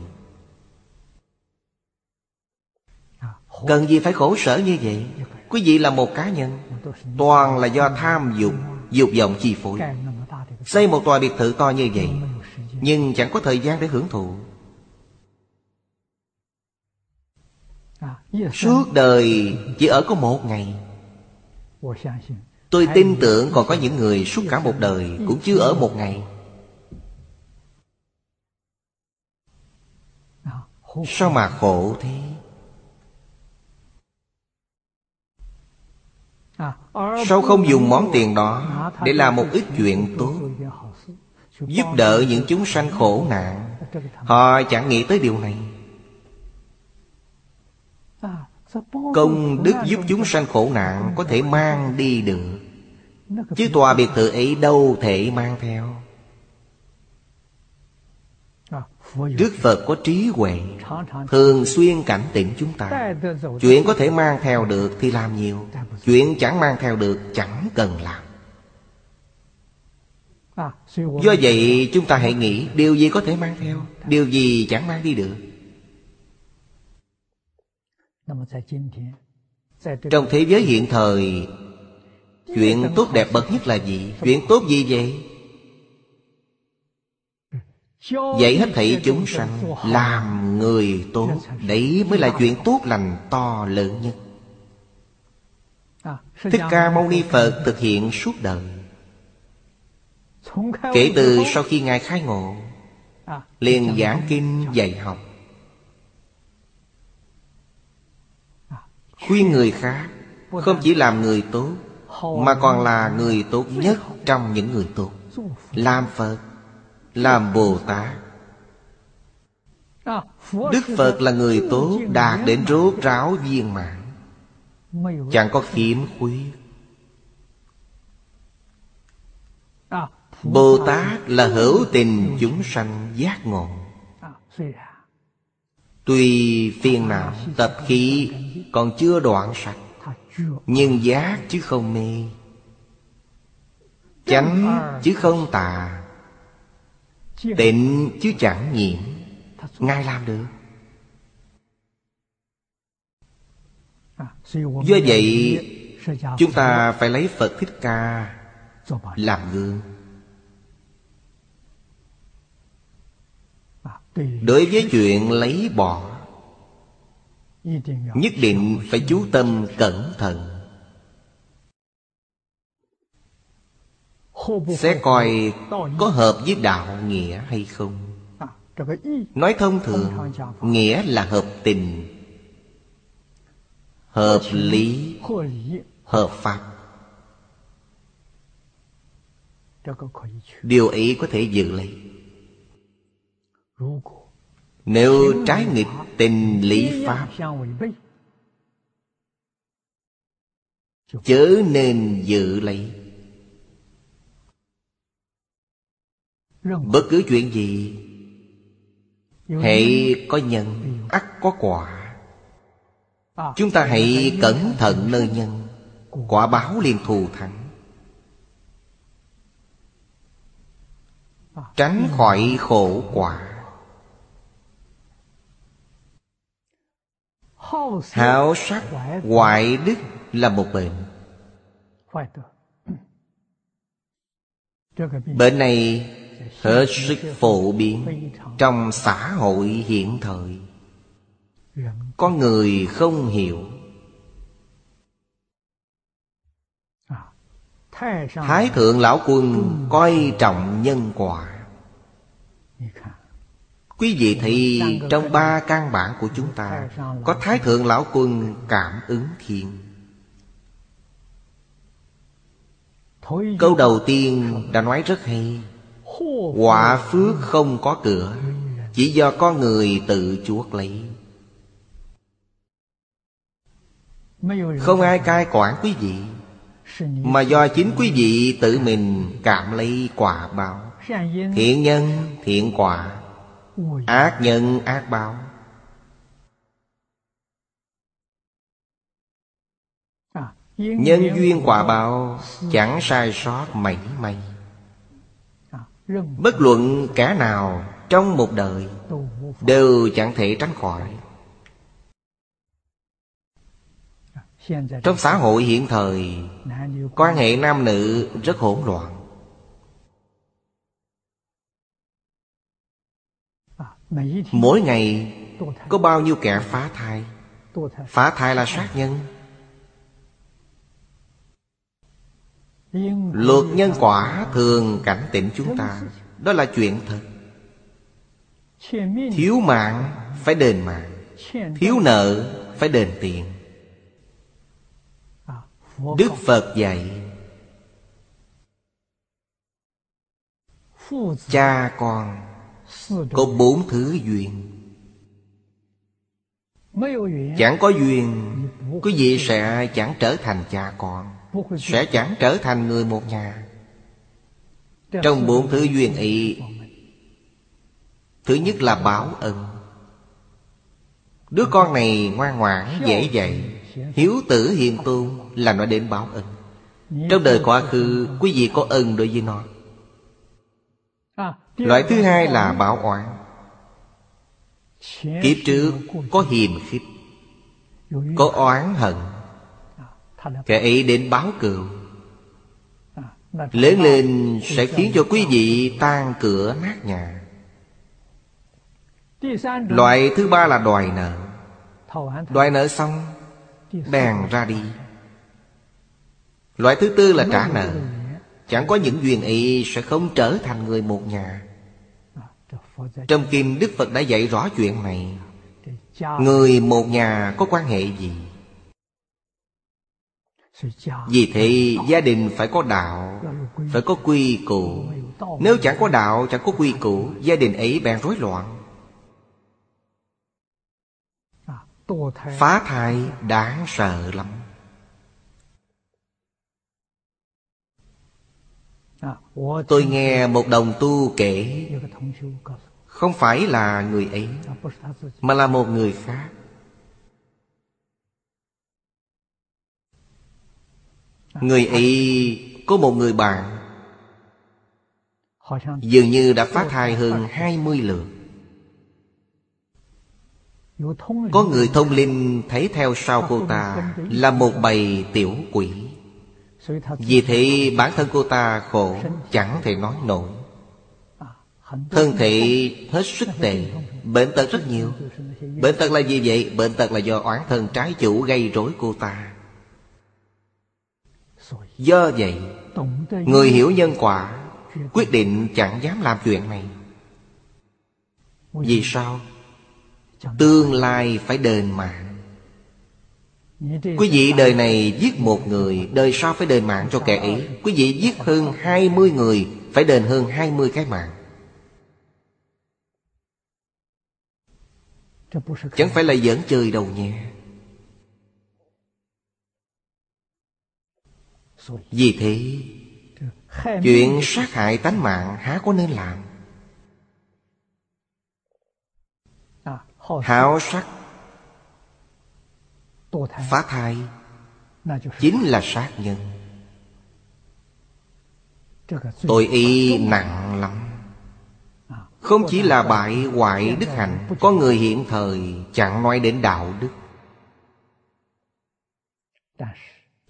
Cần gì phải khổ sở như vậy? Quý vị là một cá nhân, Toàn là do tham dục Dục vọng chi phối. Xây một tòa biệt thự to như vậy, Nhưng chẳng có thời gian để hưởng thụ. Suốt đời chỉ ở có một ngày Tôi tin tưởng còn có những người suốt cả một đời Cũng chưa ở một ngày Sao mà khổ thế Sao không dùng món tiền đó Để làm một ít chuyện tốt Giúp đỡ những chúng sanh khổ nạn Họ chẳng nghĩ tới điều này Công đức giúp chúng sanh khổ nạn Có thể mang đi được. Chứ tòa biệt thự ấy đâu thể mang theo. Đức Phật có trí huệ, Thường xuyên cảnh tỉnh chúng ta. Chuyện có thể mang theo được thì làm nhiều. Chuyện chẳng mang theo được chẳng cần làm. Do vậy, chúng ta hãy nghĩ Điều gì có thể mang theo, Điều gì chẳng mang đi được. Trong thế giới hiện thời Chuyện tốt đẹp bậc nhất là gì? Chuyện tốt gì vậy? Dạy hết thảy chúng sanh Làm người tốt, Đấy mới là chuyện tốt lành to lớn nhất Thích Ca Mâu Ni Phật thực hiện suốt đời Kể từ sau khi Ngài khai ngộ, liền giảng kinh dạy học Khuyên người khác, Không chỉ làm người tốt, Mà còn là người tốt nhất trong những người tốt. Làm Phật, Làm Bồ Tát. Đức Phật là người tốt Đạt đến rốt ráo viên mãn, Chẳng có khiếm khuyết. Bồ Tát là hữu tình chúng sanh giác ngộ. Tuy phiền não, tập khí còn chưa đoạn sạch, Nhưng giác chứ không mê. Chánh chứ không tà, Tịnh chứ chẳng nhiễm, Ngài làm được. Do vậy, Chúng ta phải lấy Phật Thích Ca Làm gương. Đối với chuyện lấy bỏ Nhất định phải chú tâm cẩn thận. Sẽ coi có hợp với đạo nghĩa hay không? Nói thông thường, Nghĩa là hợp tình, Hợp lý, Hợp pháp. Điều ấy có thể giữ lấy nếu trái nghịch tình lý pháp, Chớ nên dự lấy. Bất cứ chuyện gì Hệ có nhân, ắt có quả. Chúng ta hãy cẩn thận nơi nhân, Quả báo liền thù thắng. Tránh khỏi khổ quả. Hảo sắc hoại đức là một bệnh. Bệnh này hết sức phổ biến Trong xã hội hiện thời. Có người không hiểu. Thái thượng lão quân coi trọng nhân quả. Quý vị thì trong ba căn bản của chúng ta Có Thái Thượng Lão Quân cảm ứng thiên Câu đầu tiên đã nói rất hay. Quả phước không có cửa Chỉ do con người tự chuốc lấy. Không ai cai quản quý vị Mà do chính quý vị tự mình cảm lấy quả báo. Thiện nhân, thiện quả Ác nhân ác báo. Nhân duyên quả báo Chẳng sai sót mảy may. Bất luận cả nào Trong một đời Đều chẳng thể tránh khỏi. Trong xã hội hiện thời Quan hệ nam nữ rất hỗn loạn Mỗi ngày có bao nhiêu kẻ phá thai? Phá thai là sát nhân. Luật nhân quả thường cảnh tỉnh chúng ta. Đó là chuyện thật. Thiếu mạng phải đền mạng. Thiếu nợ phải đền tiền. Đức Phật dạy, Cha con có bốn thứ duyên. Chẳng có duyên Quý vị sẽ chẳng trở thành cha con. Sẽ chẳng trở thành người một nhà. Trong bốn thứ duyên ấy Thứ nhất là báo ân. Đứa con này ngoan ngoãn, dễ dạy Hiếu tử hiền tôn là nói đến báo ân. Trong đời quá khứ Quý vị có ân đối với nó. Loại thứ hai là báo oán. Kiếp trước có hiềm khích, Có oán hận. Kẻ ấy đến báo cừu. Lớn lên sẽ khiến cho quý vị tan cửa nát nhà. Loại thứ ba là đòi nợ. Đòi nợ xong, Bèn ra đi. Loại thứ tư là trả nợ. Chẳng có những duyên ấy Sẽ không trở thành người một nhà. Trong kinh Đức Phật đã dạy rõ chuyện này. Người một nhà có quan hệ gì? Vì thế, gia đình phải có đạo, Phải có quy củ. Nếu chẳng có đạo, chẳng có quy củ, Gia đình ấy bèn rối loạn. Phá thai đáng sợ lắm. Tôi nghe một đồng tu kể không phải là người ấy, Mà là một người khác. Người ấy có một người bạn. Dường như đã phá thai hơn 20 lượt. Có người thông linh thấy theo sau cô ta Là một bầy tiểu quỷ. Vì thế bản thân cô ta khổ, Chẳng thể nói nổi. Thân thị hết sức tệ, Bệnh tật rất nhiều. Bệnh tật là gì vậy? Bệnh tật là do oán thân trái chủ gây rối cô ta. Do vậy, Người hiểu nhân quả, Quyết định chẳng dám làm chuyện này. Vì sao? Tương lai phải đền mạng. Quý vị đời này giết một người, Đời sau phải đền mạng cho kẻ ấy. Quý vị giết hơn 20 người, Phải đền hơn 20 cái mạng. Chẳng phải là giỡn chơi đâu nhé Vì thế Chuyện sát hại tánh mạng há có nên làm? Hảo sắc Phá thai Chính là sát nhân. Tội y nặng lắm không chỉ là bại hoại đức hạnh, Có người hiện thời chẳng nói đến đạo đức.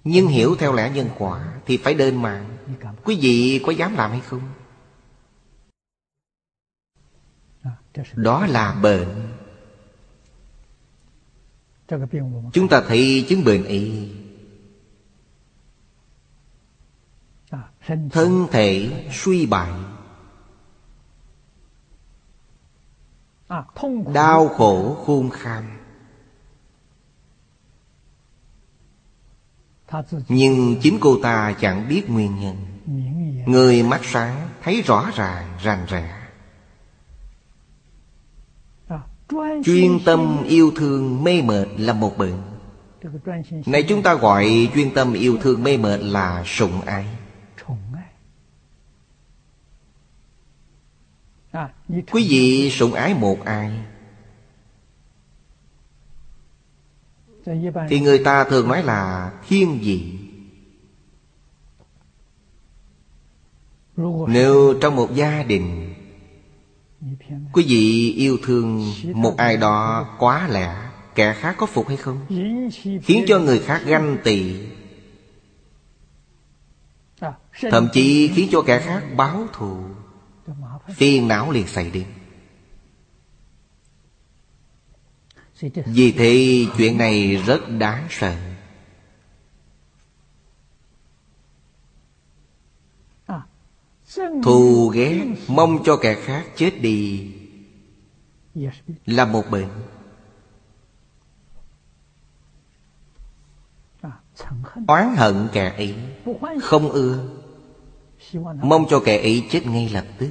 Nhưng hiểu theo lẽ nhân quả Thì phải đơn mạng. Quý vị có dám làm hay không? Đó là bệnh. Chúng ta thấy chứng bệnh y. Thân thể suy bại. Đau khổ khôn khan Nhưng chính cô ta chẳng biết nguyên nhân. Người mắt sáng thấy rõ ràng rành rẽ. Chuyên tâm yêu thương mê mệt là một bệnh. Này chúng ta gọi chuyên tâm yêu thương mê mệt là sủng ái Quý vị sủng ái một ai? Thì người ta thường nói là thiên vị Nếu trong một gia đình Quý vị yêu thương một ai đó quá lẽ Kẻ khác có phục hay không? Khiến cho người khác ganh tị. Thậm chí khiến cho kẻ khác báo thù Phiền não liền xảy đến. Vì thế, chuyện này rất đáng sợ. Thù ghét mong cho kẻ khác chết đi Là một bệnh. Oán hận kẻ ấy, Không ưa. Mong cho kẻ ấy chết ngay lập tức.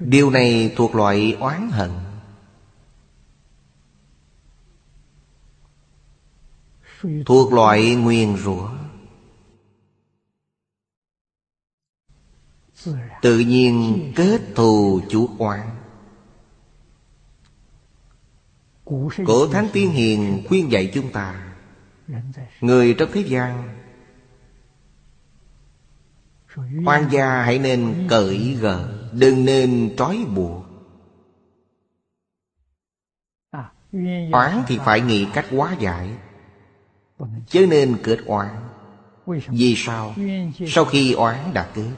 Điều này thuộc loại oán hận. Thuộc loại nguyền rủa. Tự nhiên kết thù chủ oán. Cổ Thánh Tiên Hiền khuyên dạy chúng ta, Người trong thế gian Hoàng gia hãy nên cởi gỡ Đừng nên trói buộc. Oán thì phải nghĩ cách hóa giải, Chứ nên kết oán. Vì sao? Sau khi oán đã kết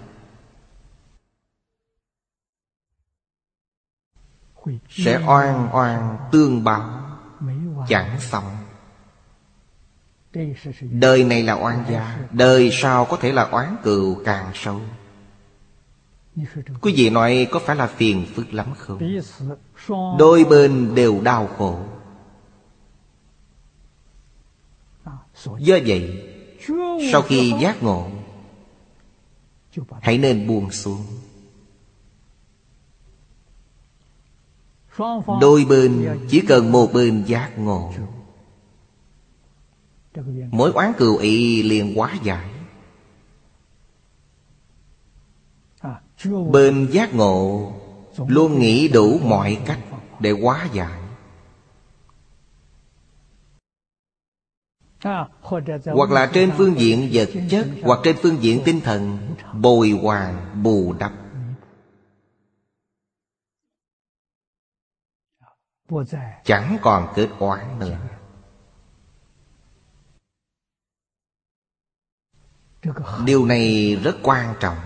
Sẽ oan oan tương báo, Chẳng xong. Đời này là oan gia, Đời sau có thể là oán cừu càng sâu. Quý vị nói có phải là phiền phức lắm không? Đôi bên đều đau khổ. Do vậy, Sau khi giác ngộ, Hãy nên buông xuống. Đôi bên chỉ cần một bên giác ngộ. Mỗi oán cừu ý liền hóa giải Bên giác ngộ Luôn nghĩ đủ mọi cách Để hóa giải Hoặc là trên phương diện vật chất Hoặc trên phương diện tinh thần Bồi hoàn bù đắp. Chẳng còn kết oán nữa Điều này rất quan trọng.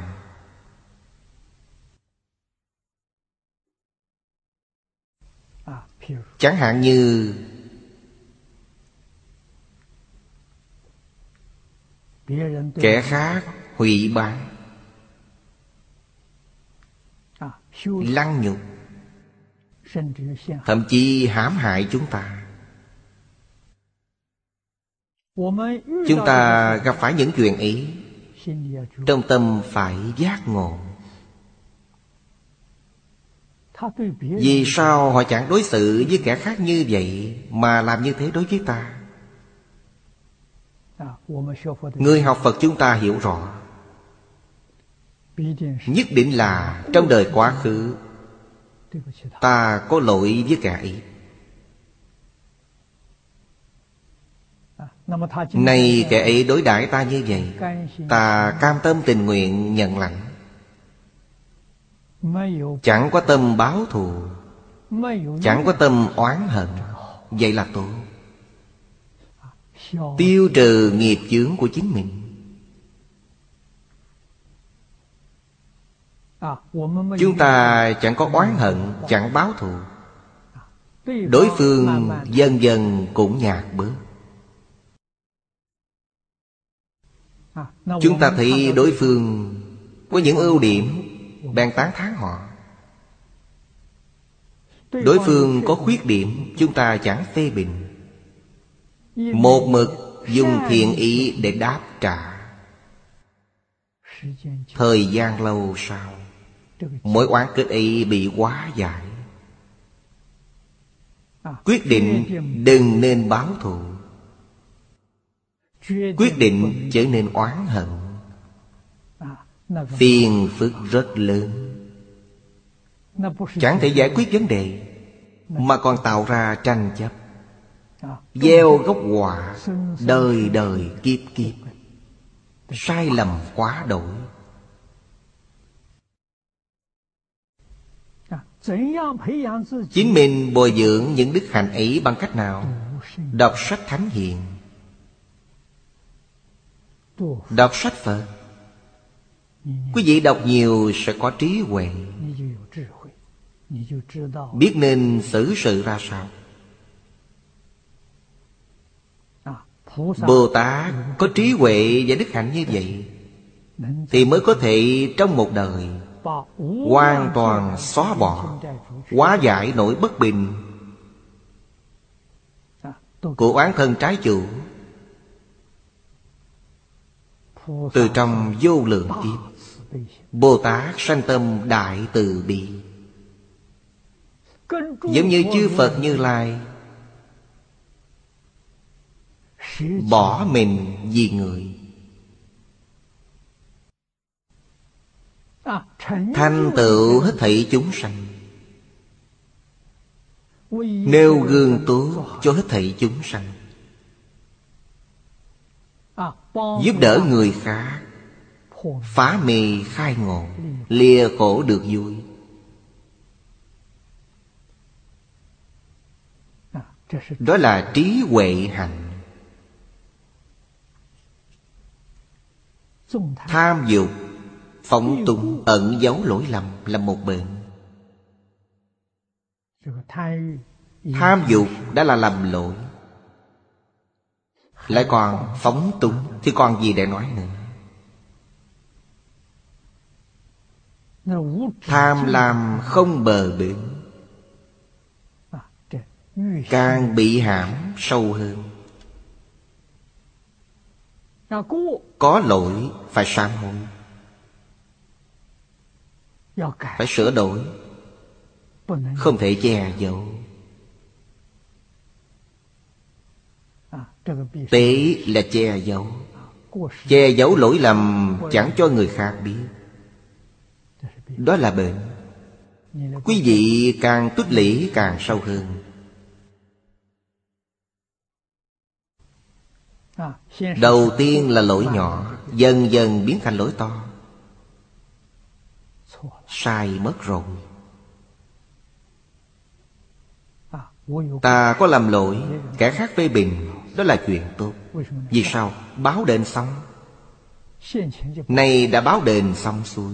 Chẳng hạn như Kẻ khác hủy bán Lăng nhục Thậm chí hãm hại chúng ta Chúng ta gặp phải những chuyện ấy, Trong tâm phải giác ngộ. Vì sao họ chẳng đối xử với kẻ khác như vậy Mà làm như thế đối với ta? Người học Phật chúng ta hiểu rõ. Nhất định là trong đời quá khứ, Ta có lỗi với kẻ ấy. Nay kẻ ấy đối đãi ta như vậy Ta cam tâm tình nguyện nhận lãnh. Chẳng có tâm báo thù Chẳng có tâm oán hận Vậy là tốt. Tiêu trừ nghiệp chướng của chính mình. Chúng ta chẳng có oán hận Chẳng báo thù. Đối phương dần dần cũng nhạt bớt Chúng ta thấy đối phương Có những ưu điểm Bèn tán thán họ. Đối phương có khuyết điểm, Chúng ta chẳng phê bình. Một mực dùng thiện ý để đáp trả. Thời gian lâu sau, Mối oán kết ấy bị quá giải. Quyết định đừng nên báo thù. Quyết định trở nên oán hận. Phiền phức rất lớn. Chẳng thể giải quyết vấn đề, Mà còn tạo ra tranh chấp. Gieo gốc quả, Đời đời kiếp kiếp. Sai lầm quá đổi. Chính mình bồi dưỡng những đức hạnh ấy bằng cách nào? Đọc sách thánh hiền. Đọc sách Phật. Quý vị đọc nhiều sẽ có trí huệ. Biết nên xử sự ra sao? Bồ Tát có trí huệ và đức hạnh như vậy Thì mới có thể trong một đời Hoàn toàn xóa bỏ, Hóa giải nỗi bất bình Của oán thân trái chủ. Từ trong vô lượng kiếp Bồ Tát sanh tâm đại từ bi. Giống như chư Phật Như Lai. Bỏ mình vì người. Thanh tựu hết thảy chúng sanh. Nêu gương tốt cho hết thảy chúng sanh Giúp đỡ người khác Phá mê khai ngộ. Lìa khổ được vui. Đó là trí huệ hạnh Tham dục, Phóng túng, ẩn giấu lỗi lầm là một bệnh. Tham dục đã là lầm lỗi. Lại còn phóng túng, Thì còn gì để nói nữa? Tham làm không bờ bến, Càng bị hãm sâu hơn. Có lỗi phải sám hối, Phải sửa đổi, Không thể che giấu. Tế là che giấu. Che giấu lỗi lầm chẳng cho người khác biết. Đó là bệnh. Quý vị càng tích lũy càng sâu hơn. Đầu tiên là lỗi nhỏ, Dần dần biến thành lỗi to. Sai mất rồi. Ta có làm lỗi, Kẻ khác phê bình. Đó là chuyện tốt. Vì sao? Báo đền xong. Này đã báo đền xong xuôi.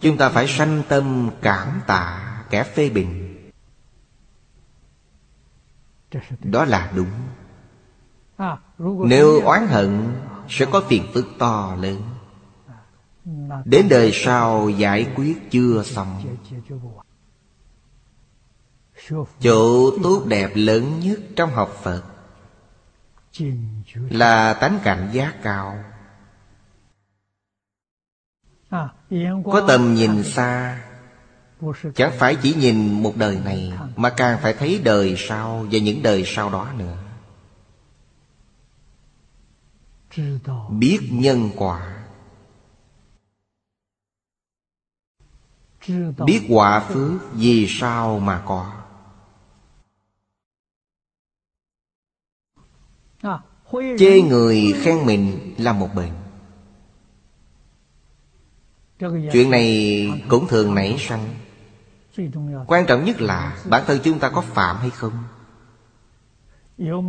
Chúng ta phải sanh tâm cảm tạ kẻ phê bình. Đó là đúng. Nếu oán hận, Sẽ có phiền phức to lớn. Đến đời sau, giải quyết chưa xong. Chỗ tốt đẹp lớn nhất trong học Phật Là tánh cảnh giá cao. Có tầm nhìn xa, Chẳng phải chỉ nhìn một đời này Mà càng phải thấy đời sau Và những đời sau đó nữa. Biết nhân quả. Biết quả phước vì sao mà có. Chê người khen mình là một bệnh. Chuyện này cũng thường nảy sanh. quan trọng nhất là bản thân chúng ta có phạm hay không?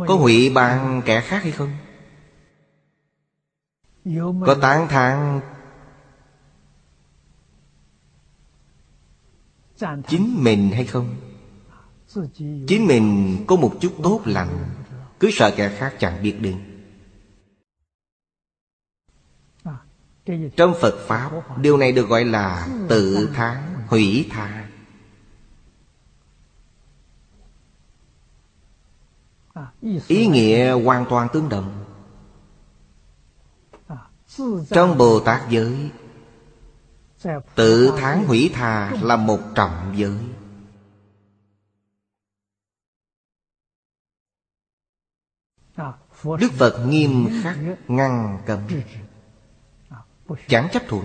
có hủy ban kẻ khác hay không? Có tán thán chính mình hay không? Chính mình có một chút tốt lành cứ sợ kẻ khác chẳng biết đến. Trong phật pháp, điều này được gọi là tự tha hủy tha ý nghĩa hoàn toàn tương đồng. Trong Bồ Tát giới, Tự tháng hủy tha là một trọng giới. Đức Phật nghiêm khắc, ngăn cấm. Chẳng chấp thuận.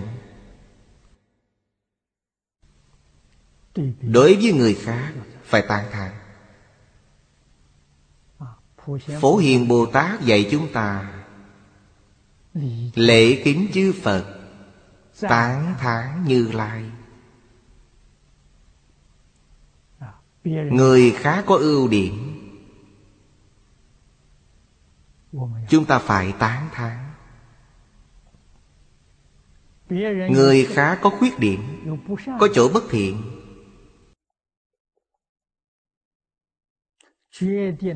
Đối với người khác, Phải tàn thán. Phổ Hiền Bồ Tát dạy chúng ta, Lễ kính chư Phật, Tán thán như lai. Người khác có ưu điểm Chúng ta phải tán thán. Người khác có khuyết điểm, Có chỗ bất thiện.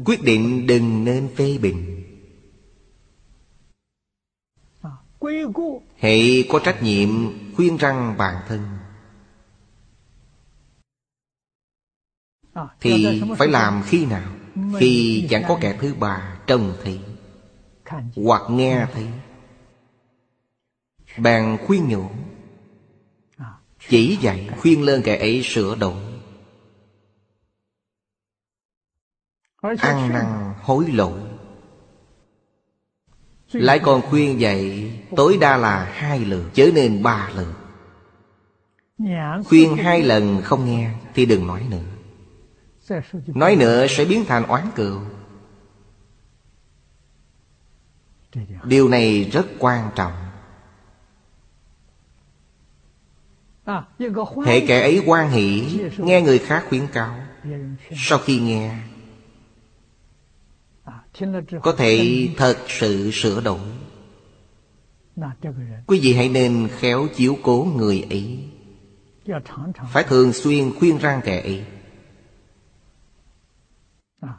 Quyết định đừng nên phê bình. Hệ có trách nhiệm khuyên răng bản thân. Thì phải làm khi nào? Khi chẳng có kẻ thứ ba trông thấy. Hoặc nghe thấy. Bàn khuyên nhủ. Chỉ dạy khuyên lên kẻ ấy sửa đổi. Ăn năn hối lỗi Lại còn khuyên dạy Tối đa là hai lượt Chớ nên ba lượt Khuyên hai lần không nghe Thì đừng nói nữa. Nói nữa sẽ biến thành oán cừu Điều này rất quan trọng. Hệ kẻ ấy quan hỷ Nghe người khác khuyến cáo. Sau khi nghe Có thể thật sự sửa đổi. Quý vị hãy nên khéo chiếu cố người ấy. Phải thường xuyên khuyên răng kẻ ấy.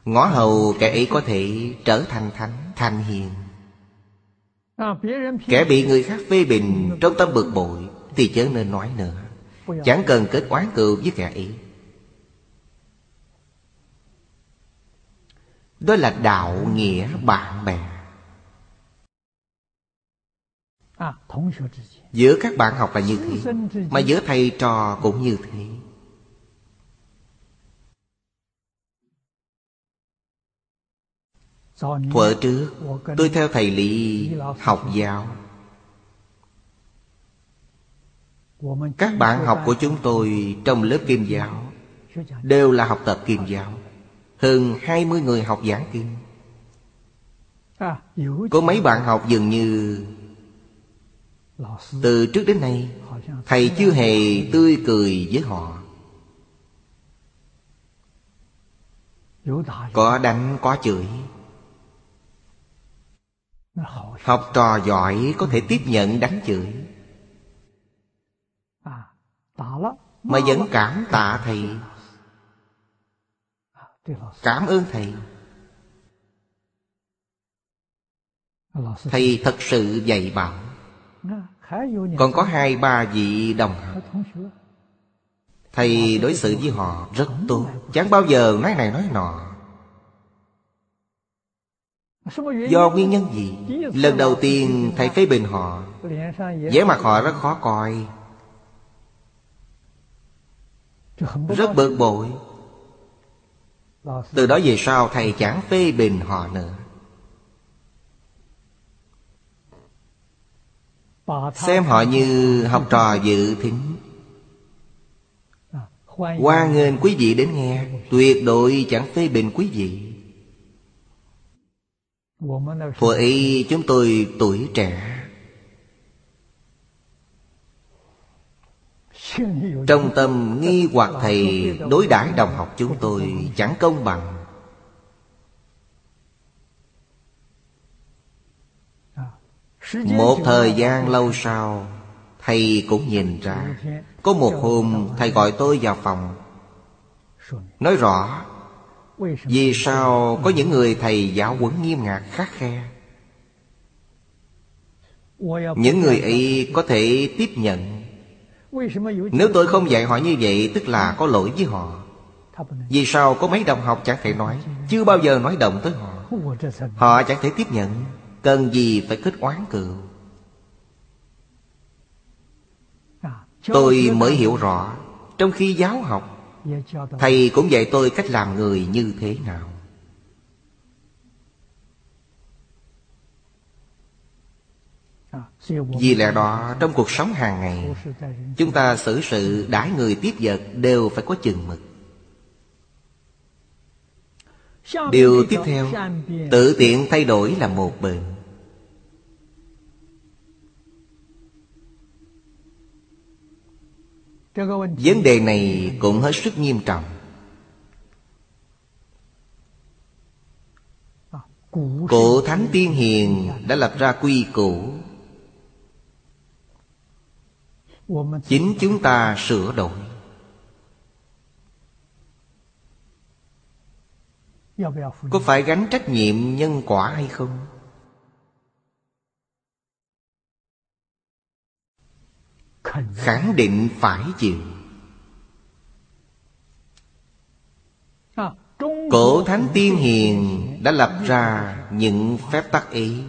Ngõ hầu kẻ ấy có thể trở thành thánh, thành hiền. Kẻ bị người khác phê bình trong tâm bực bội Thì chớ nên nói nữa. Chẳng cần kết oán cừu với kẻ ấy Đó là đạo nghĩa bạn bè. Giữa các bạn học là như thế, Mà giữa thầy trò cũng như thế. Thuở trước, tôi theo thầy Lý học giáo. Các bạn học của chúng tôi trong lớp kim giáo Đều là học tập kim giáo. Hơn 20 người học giảng kim. Có mấy bạn học dường như Từ trước đến nay, Thầy chưa hề tươi cười với họ. Có đánh, có chửi. Học trò giỏi có thể tiếp nhận đánh chửi. Mà vẫn cảm tạ thầy. Cảm ơn thầy. Thầy thật sự dạy bảo. Còn có hai ba vị đồng học. Thầy đối xử với họ rất tốt. Chẳng bao giờ nói này nói nọ Do nguyên nhân gì? Lần đầu tiên thầy phê bình họ vẻ mặt họ rất khó coi. Rất bực bội. Từ đó về sau thầy chẳng phê bình họ nữa. Xem họ như học trò dự thính. Hoan nghênh quý vị đến nghe. Tuyệt đối chẳng phê bình quý vị Hồi ấy chúng tôi tuổi trẻ. Trong tâm nghi hoặc thầy đối đãi đồng học chúng tôi chẳng công bằng. Một thời gian lâu sau, Thầy cũng nhìn ra, Có một hôm thầy gọi tôi vào phòng. Nói rõ vì sao có những người thầy giáo huấn nghiêm ngặt khắc khe? Những người ấy có thể tiếp nhận. Nếu tôi không dạy họ như vậy, Tức là có lỗi với họ. Vì sao có mấy đồng học chẳng thể nói, Chưa bao giờ nói động tới họ? Họ chẳng thể tiếp nhận, Cần gì phải kết oán cựu? Tôi mới hiểu rõ, Trong khi giáo học Thầy cũng dạy tôi cách làm người như thế nào. Vì lẽ đó, trong cuộc sống hàng ngày, Chúng ta xử sự đãi người tiếp vật đều phải có chừng mực. Điều tiếp theo, Tự tiện thay đổi là một bệnh Vấn đề này cũng hết sức nghiêm trọng. Cổ Thánh Tiên Hiền đã lập ra quy củ. Chính chúng ta sửa đổi. Có phải gánh trách nhiệm nhân quả hay không khẳng định phải chịu. Cổ thánh tiên hiền đã lập ra những phép tắc ý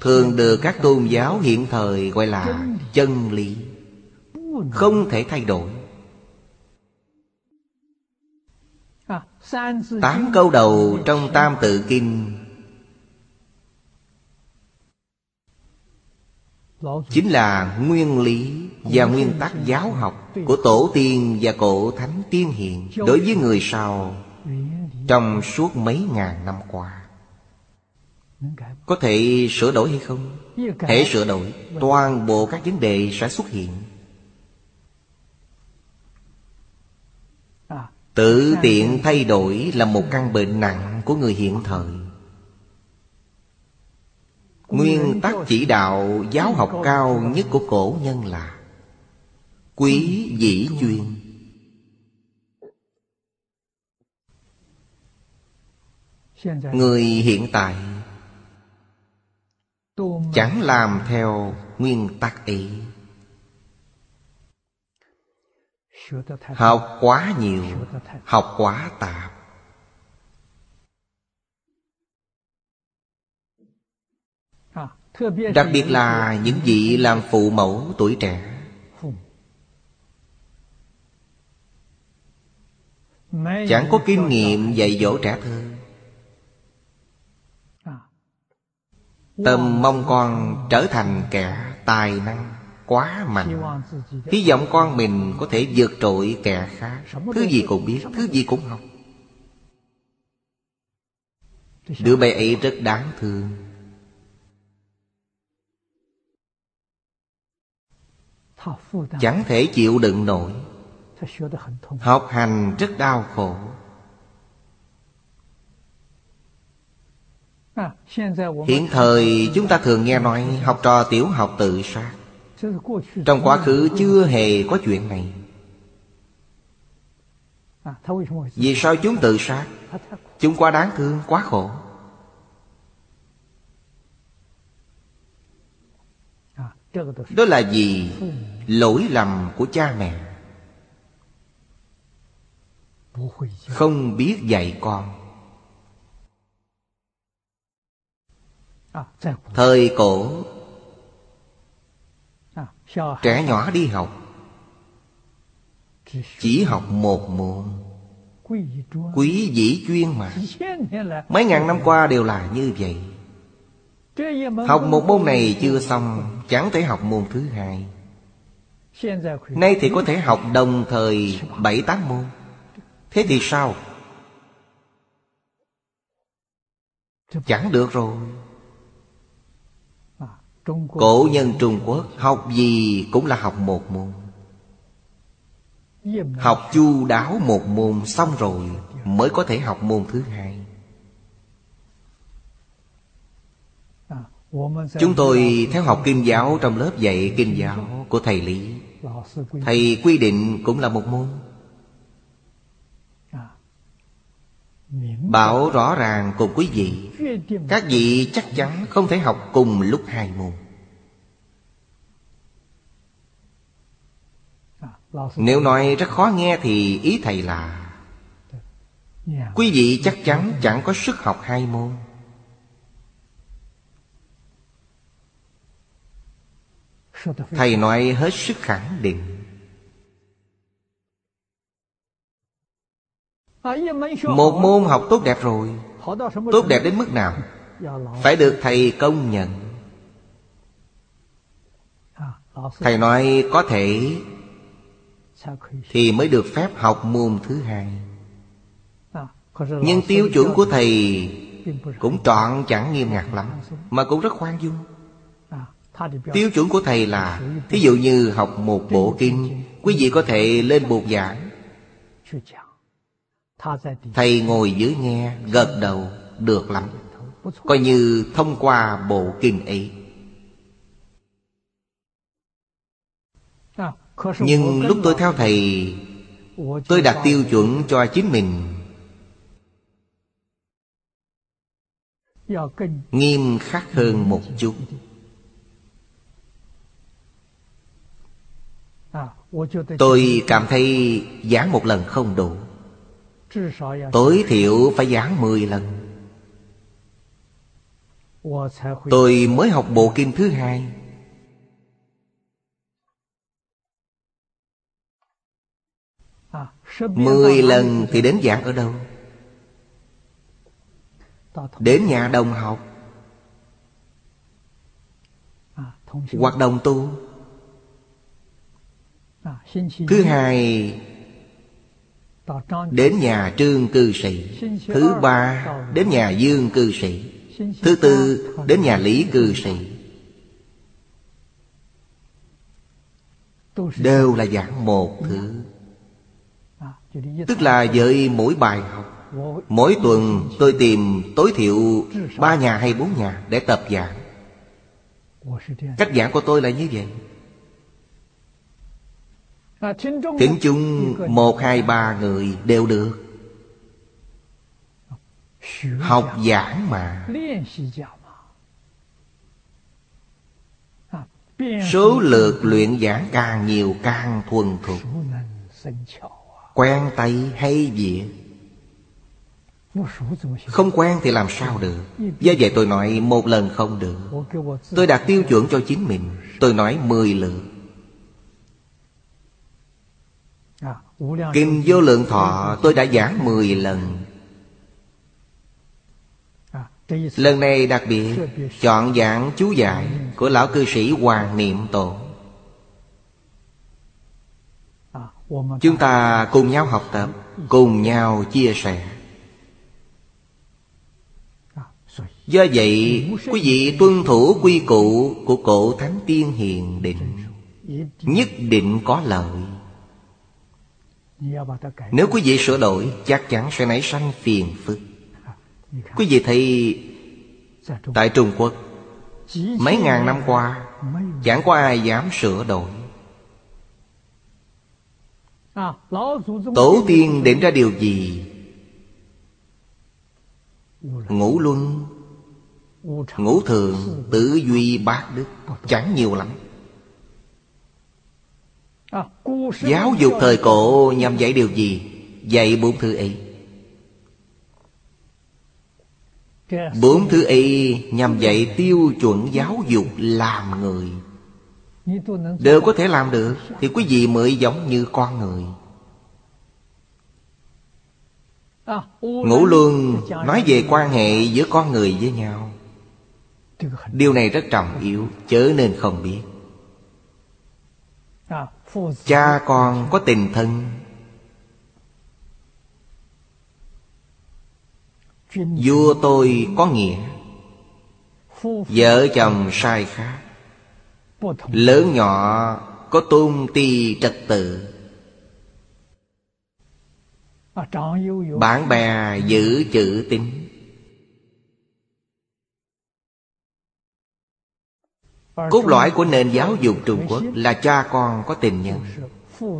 thường được các tôn giáo hiện thời gọi là chân lý, không thể thay đổi. Tám câu đầu trong tam tự kinh chính là nguyên lý và nguyên tắc giáo học của tổ tiên và cổ thánh tiên hiền đối với người sau trong suốt mấy ngàn năm qua. Có thể sửa đổi hay không? Thể sửa đổi, toàn bộ các vấn đề sẽ xuất hiện. Tự tiện thay đổi là một căn bệnh nặng của người hiện thời. Nguyên tắc chỉ đạo giáo học cao nhất của cổ nhân là Quý dĩ chuyên. Người hiện tại Chẳng làm theo nguyên tắc ấy Học quá nhiều, Học quá tạp. Đặc biệt là những vị làm phụ mẫu tuổi trẻ. Chẳng có kinh nghiệm dạy dỗ trẻ thơ. Tâm mong con trở thành kẻ tài năng quá mạnh. Hy vọng con mình có thể vượt trội kẻ khác. Thứ gì cũng biết, thứ gì cũng học. Đứa bé ấy rất đáng thương. Chẳng thể chịu đựng nổi. Học hành rất đau khổ. Hiện thời chúng ta thường nghe nói Học trò tiểu học tự sát. Trong quá khứ chưa hề có chuyện này. Vì sao chúng tự sát? Chúng quá đáng thương, quá khổ. Đó là gì lỗi lầm của cha mẹ. Không biết dạy con. Thời cổ, trẻ nhỏ đi học, chỉ học một môn. Quý dĩ chuyên mà. Mấy ngàn năm qua đều là như vậy. Học một môn này chưa xong, chẳng thể học môn thứ hai. Nay thì có thể học đồng thời bảy tám môn. Thế thì sao? Chẳng được rồi. Cổ nhân Trung Quốc học gì cũng là học một môn. Học chu đáo một môn xong rồi Mới có thể học môn thứ hai. Chúng tôi theo học kinh giáo trong lớp dạy kinh giáo của thầy Lý Thầy quy định cũng là một môn. Bảo rõ ràng cùng quý vị. Các vị chắc chắn không thể học cùng lúc hai môn. Nếu nói rất khó nghe thì ý thầy là, Quý vị chắc chắn chẳng có sức học hai môn. Thầy nói hết sức khẳng định. Một môn học tốt đẹp rồi. Tốt đẹp đến mức nào? Phải được thầy công nhận. Thầy nói có thể Thì mới được phép học môn thứ hai. Nhưng tiêu chuẩn của thầy Cũng trọn chẳng nghiêm ngặt lắm, Mà cũng rất khoan dung. Tiêu chuẩn của thầy là, Thí dụ như học một bộ kinh, Quý vị có thể lên bục giảng. Thầy ngồi dưới nghe, Gật đầu, Được lắm. Coi như thông qua bộ kinh ấy. Nhưng lúc tôi theo thầy, Tôi đặt tiêu chuẩn cho chính mình. Nghiêm khắc hơn một chút. Tôi cảm thấy giảng một lần không đủ. Tối thiểu phải giảng mười lần. Tôi mới học bộ kinh thứ hai. Mười lần thì đến giảng ở đâu? Đến nhà đồng học. Hoạt động tu Thứ hai Đến nhà trương cư sĩ. Thứ ba Đến nhà dương cư sĩ. Thứ tư Đến nhà lý cư sĩ. Đều là giảng một thứ. Tức là với mỗi bài học. Mỗi tuần tôi tìm tối thiểu ba nhà hay bốn nhà để tập giảng. Cách giảng của tôi là như vậy Thính chung một hai ba người đều được. Học giảng mà. Số lượt luyện giảng càng nhiều càng thuần thục. Quen tay hay việc Không quen thì làm sao được. Do vậy tôi nói một lần không được. Tôi đặt tiêu chuẩn cho chính mình. Tôi nói mười lượt Kinh vô lượng thọ tôi đã giảng mười lần. Lần này đặc biệt Chọn giảng chú giải Của lão cư sĩ Hoàng Niệm Tổ Chúng ta cùng nhau học tập Cùng nhau chia sẻ. Do vậy Quý vị tuân thủ quy củ Của cổ Thánh Tiên Hiền Định Nhất định có lợi Nếu quý vị sửa đổi Chắc chắn sẽ nảy sanh phiền phức. Quý vị thấy Tại Trung Quốc Mấy ngàn năm qua Chẳng có ai dám sửa đổi. Tổ tiên định ra điều gì? Ngũ luân Ngũ thường Tử duy bát đức Chẳng nhiều lắm Giáo dục thời cổ nhằm dạy điều gì? Dạy bốn thứ ấy. Bốn thứ ấy nhằm dạy tiêu chuẩn giáo dục làm người. Đều có thể làm được Thì quý vị mới giống như con người. Ngũ luân nói về quan hệ giữa con người với nhau. Điều này rất trọng yếu, Chớ nên không biết. Cha con có tình thân. Vua tôi có nghĩa. Vợ chồng sai khác. Lớn nhỏ có tôn ti trật tự. Bạn bè giữ chữ tín. Cốt lõi của nền giáo dục Trung Quốc Là cha con có tình nhân,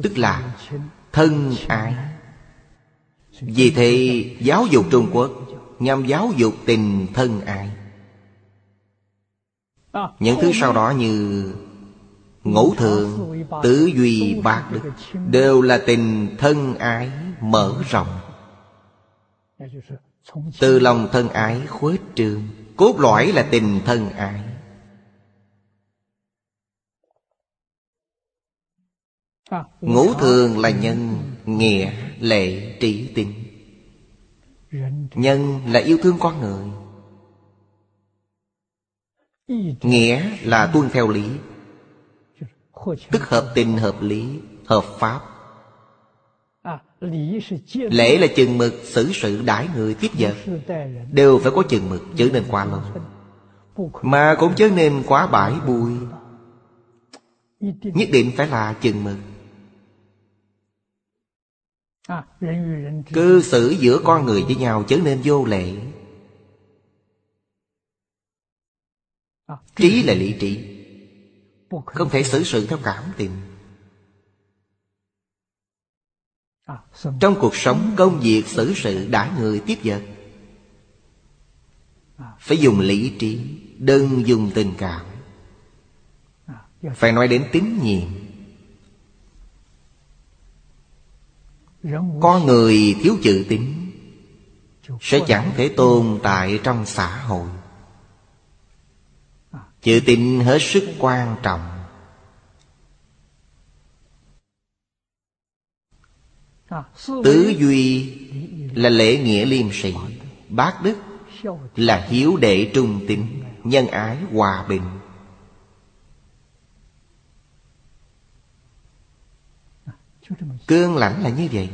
Tức là thân ái. Vì thế, giáo dục Trung Quốc Nhằm giáo dục tình thân ái. Những thứ sau đó như Ngũ thường Tứ duy bạc đức Đều là tình thân ái mở rộng. Từ lòng thân ái khuếch trương, Cốt lõi là tình thân ái. Ngũ thường là nhân Nghĩa lệ trí tinh Nhân là yêu thương con người. Nghĩa là tuân theo lý. Tức hợp tình hợp lý Hợp pháp. Lễ là chừng mực xử sự đãi người tiếp vật. Đều phải có chừng mực Chớ nên quá lâu Mà cũng chớ nên quá bãi bùi. Nhất định phải là chừng mực Cư xử giữa con người với nhau chớ nên vô lệ. Trí là lý trí. Không thể xử sự theo cảm tình. Trong cuộc sống công việc xử sự đã người tiếp vật. Phải dùng lý trí Đừng dùng tình cảm. Phải nói đến tín nhiệm Con người thiếu chữ tín Sẽ chẳng thể tồn tại trong xã hội. Chữ tín hết sức quan trọng. Tứ duy là lễ nghĩa liêm sĩ Bác đức là hiếu đệ trung tín Nhân ái hòa bình. Cương lãnh là như vậy.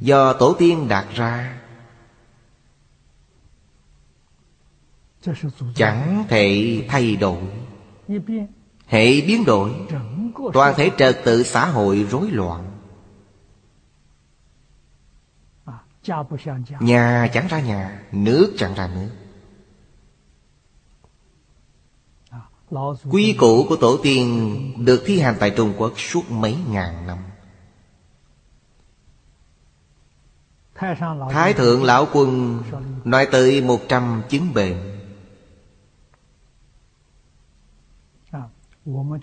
Do tổ tiên đạt ra, Chẳng thể thay đổi. Hệ biến đổi, Toàn thể trật tự xã hội rối loạn. Nhà chẳng ra nhà, Nước chẳng ra nước. Quy củ của tổ tiên Được thi hành tại Trung Quốc suốt mấy ngàn năm. Thái thượng lão quân Nói tới một trăm chứng bệnh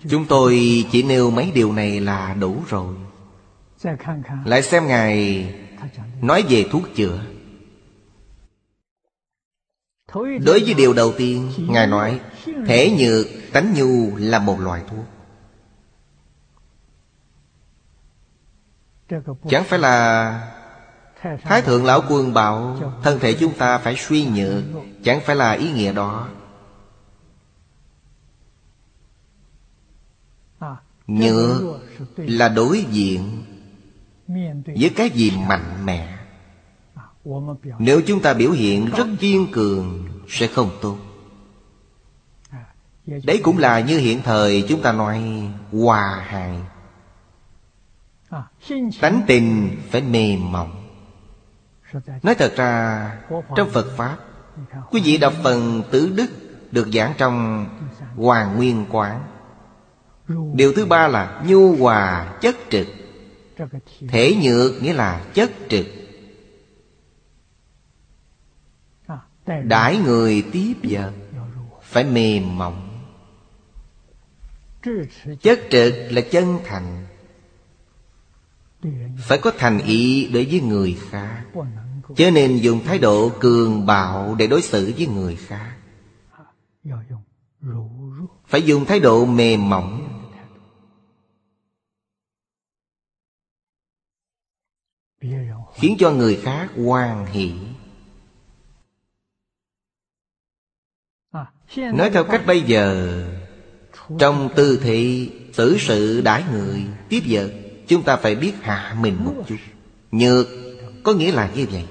Chúng tôi chỉ nêu mấy điều này là đủ rồi. Lại xem Ngài Nói về thuốc chữa. Đối với điều đầu tiên, Ngài nói, Thể nhược, tánh nhu là một loại thuốc. Chẳng phải là Thái thượng lão quân bảo Thân thể chúng ta phải suy nhược Chẳng phải là ý nghĩa đó. Nhược là đối diện với cái gì mạnh mẽ. Nếu chúng ta biểu hiện rất kiên cường sẽ không tốt. Đấy cũng là như hiện thời chúng ta nói hòa hài. Tánh tình phải mềm mỏng nói thật ra, trong phật pháp, quý vị đọc phần tứ đức được giảng trong hoàng nguyên quán. Điều thứ ba là nhu hòa chất trực. Thể nhược nghĩa là chất trực. Đãi người tiếp vật Phải mềm mỏng. Chất trực là chân thành. Phải có thành ý đối với người khác. Cho nên dùng thái độ cường bạo để đối xử với người khác. Phải dùng thái độ mềm mỏng. Khiến cho người khác hoan hỷ. Nói theo cách bây giờ, trong tư thị xử sự đãi người, tiếp vật chúng ta phải biết hạ mình một chút. Nhược, có nghĩa là như vậy.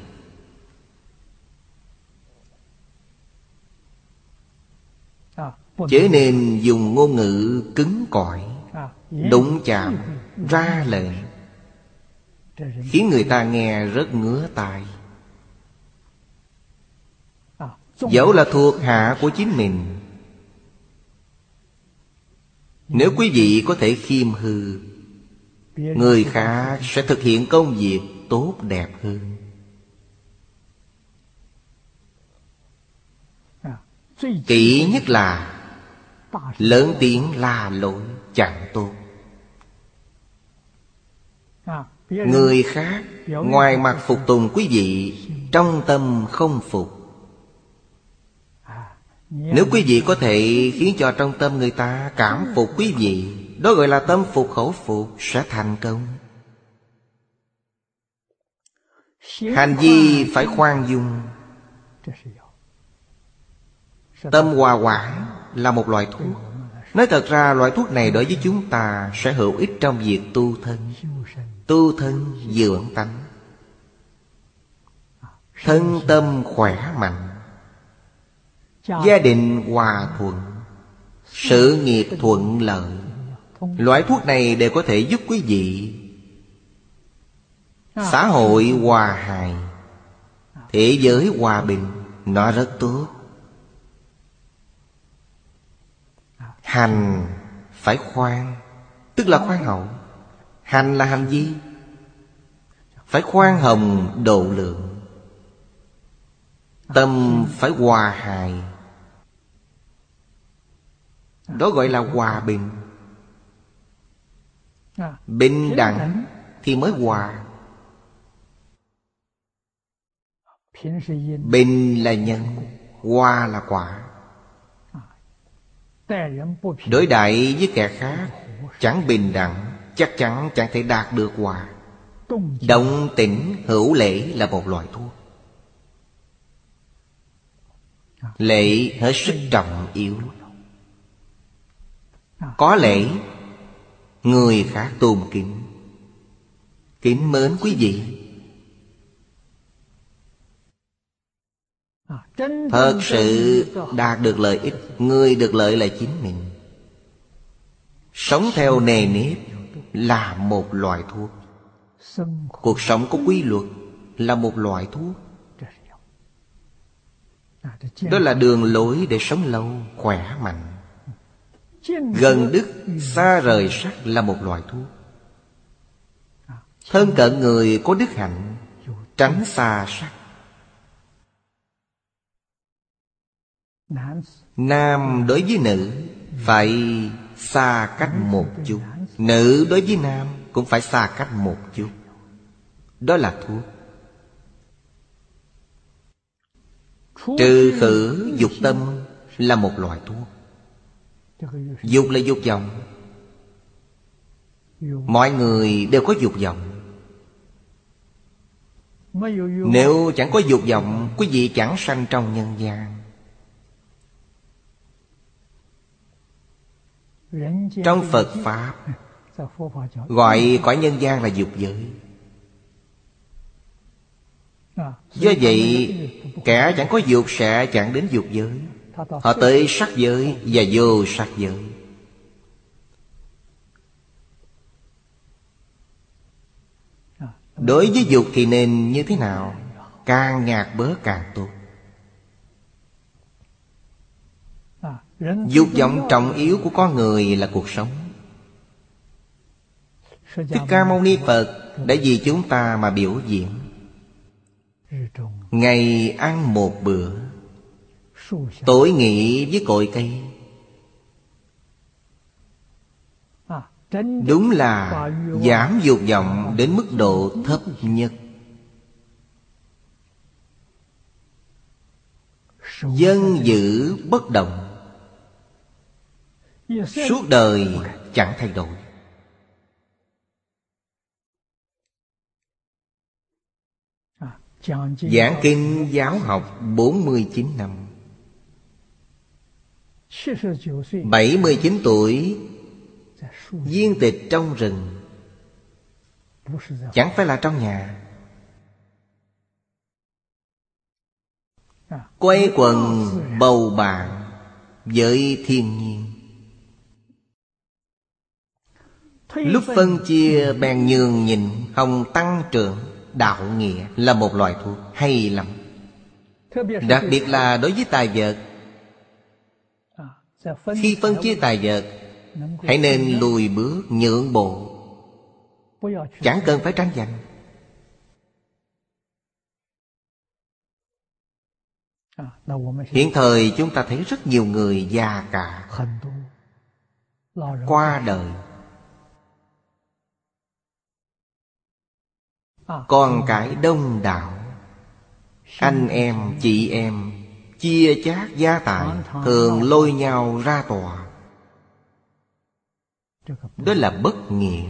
Chớ nên dùng ngôn ngữ cứng cỏi, Đụng chạm, Ra lệnh Khiến người ta nghe rất ngứa tai. Dẫu là thuộc hạ của chính mình, Nếu quý vị có thể khiêm hư Người khác sẽ thực hiện công việc tốt đẹp hơn. Kỹ nhất là Lớn tiếng la lỗi chẳng tốt. Người khác ngoài mặt phục tùng quý vị Trong tâm không phục. Nếu quý vị có thể khiến cho trong tâm người ta cảm phục quý vị đó gọi là tâm phục khẩu phục sẽ thành công. Hành vi phải khoan dung. Tâm hòa quả là một loại thuốc. Nói thật ra, loại thuốc này đối với chúng ta sẽ hữu ích trong việc tu thân. Tu thân dưỡng tánh. Thân tâm khỏe mạnh. Gia đình hòa thuận. Sự nghiệp thuận lợi. Loại thuốc này đều có thể giúp quý vị Xã hội hòa hài Thế giới hòa bình Nó rất tốt. Hành phải khoan Tức là khoan hậu. Hành là hành gì? Phải khoan hồng độ lượng. Tâm phải hòa hài. Đó gọi là hòa bình Bình đẳng thì mới hòa. Bình là nhân Hòa là quả. Đối đại với kẻ khác Chẳng bình đẳng Chắc chắn chẳng thể đạt được hòa. Động tĩnh hữu lễ là một loại thuốc. Lễ hết sức trọng yếu. Có lễ Người khác tôn kính. Kính mến quý vị. Thật sự đạt được lợi ích, Người được lợi là chính mình. Sống theo nề nếp Là một loại thuốc. Cuộc sống có quy luật Là một loại thuốc. Đó là đường lối để sống lâu, Khỏe mạnh. Gần đức, xa rời sắc là một loại thuốc Thân cận người có đức hạnh, Tránh xa sắc. Nam đối với nữ, Phải xa cách một chút. Nữ đối với nam Cũng phải xa cách một chút. Đó là thuốc Trừ khử dục tâm Là một loại thuốc Dục là dục vọng. Mọi người đều có dục vọng. Nếu chẳng có dục vọng, Quý vị chẳng sanh trong nhân gian. Trong Phật Pháp, Gọi cõi nhân gian là dục giới. Do vậy, Kẻ chẳng có dục sẽ chẳng đến dục giới. Họ tới sắc giới và vô sắc giới. Đối với dục thì nên như thế nào? Càng nhạt bớt càng tốt. Dục vọng trọng yếu của con người là cuộc sống. Thích Ca Mâu Ni Phật đã vì chúng ta mà biểu diễn. Ngày ăn một bữa Tối nghỉ với cội cây. Đúng là giảm dục vọng đến mức độ thấp nhất. Dân giữ bất động. Suốt đời chẳng thay đổi. Giảng kinh giáo học 49 năm 79 tuổi Viên tịch trong rừng. Chẳng phải là trong nhà. Quay quần bầu bạn Với thiên nhiên. Lúc phân chia bèn nhường nhìn Hồng tăng trưởng Đạo nghĩa là một loại thuốc hay lắm. Đặc biệt là đối với tài vật khi phân chia tài vật Hãy nên lùi bước nhượng bộ. Chẳng cần phải tranh giành. Hiện thời chúng ta thấy rất nhiều người già cả Qua đời. Con cái đông đảo Anh em, chị em Chia chác gia tài, Thường lôi nhau ra tòa. Đó là bất nghĩa.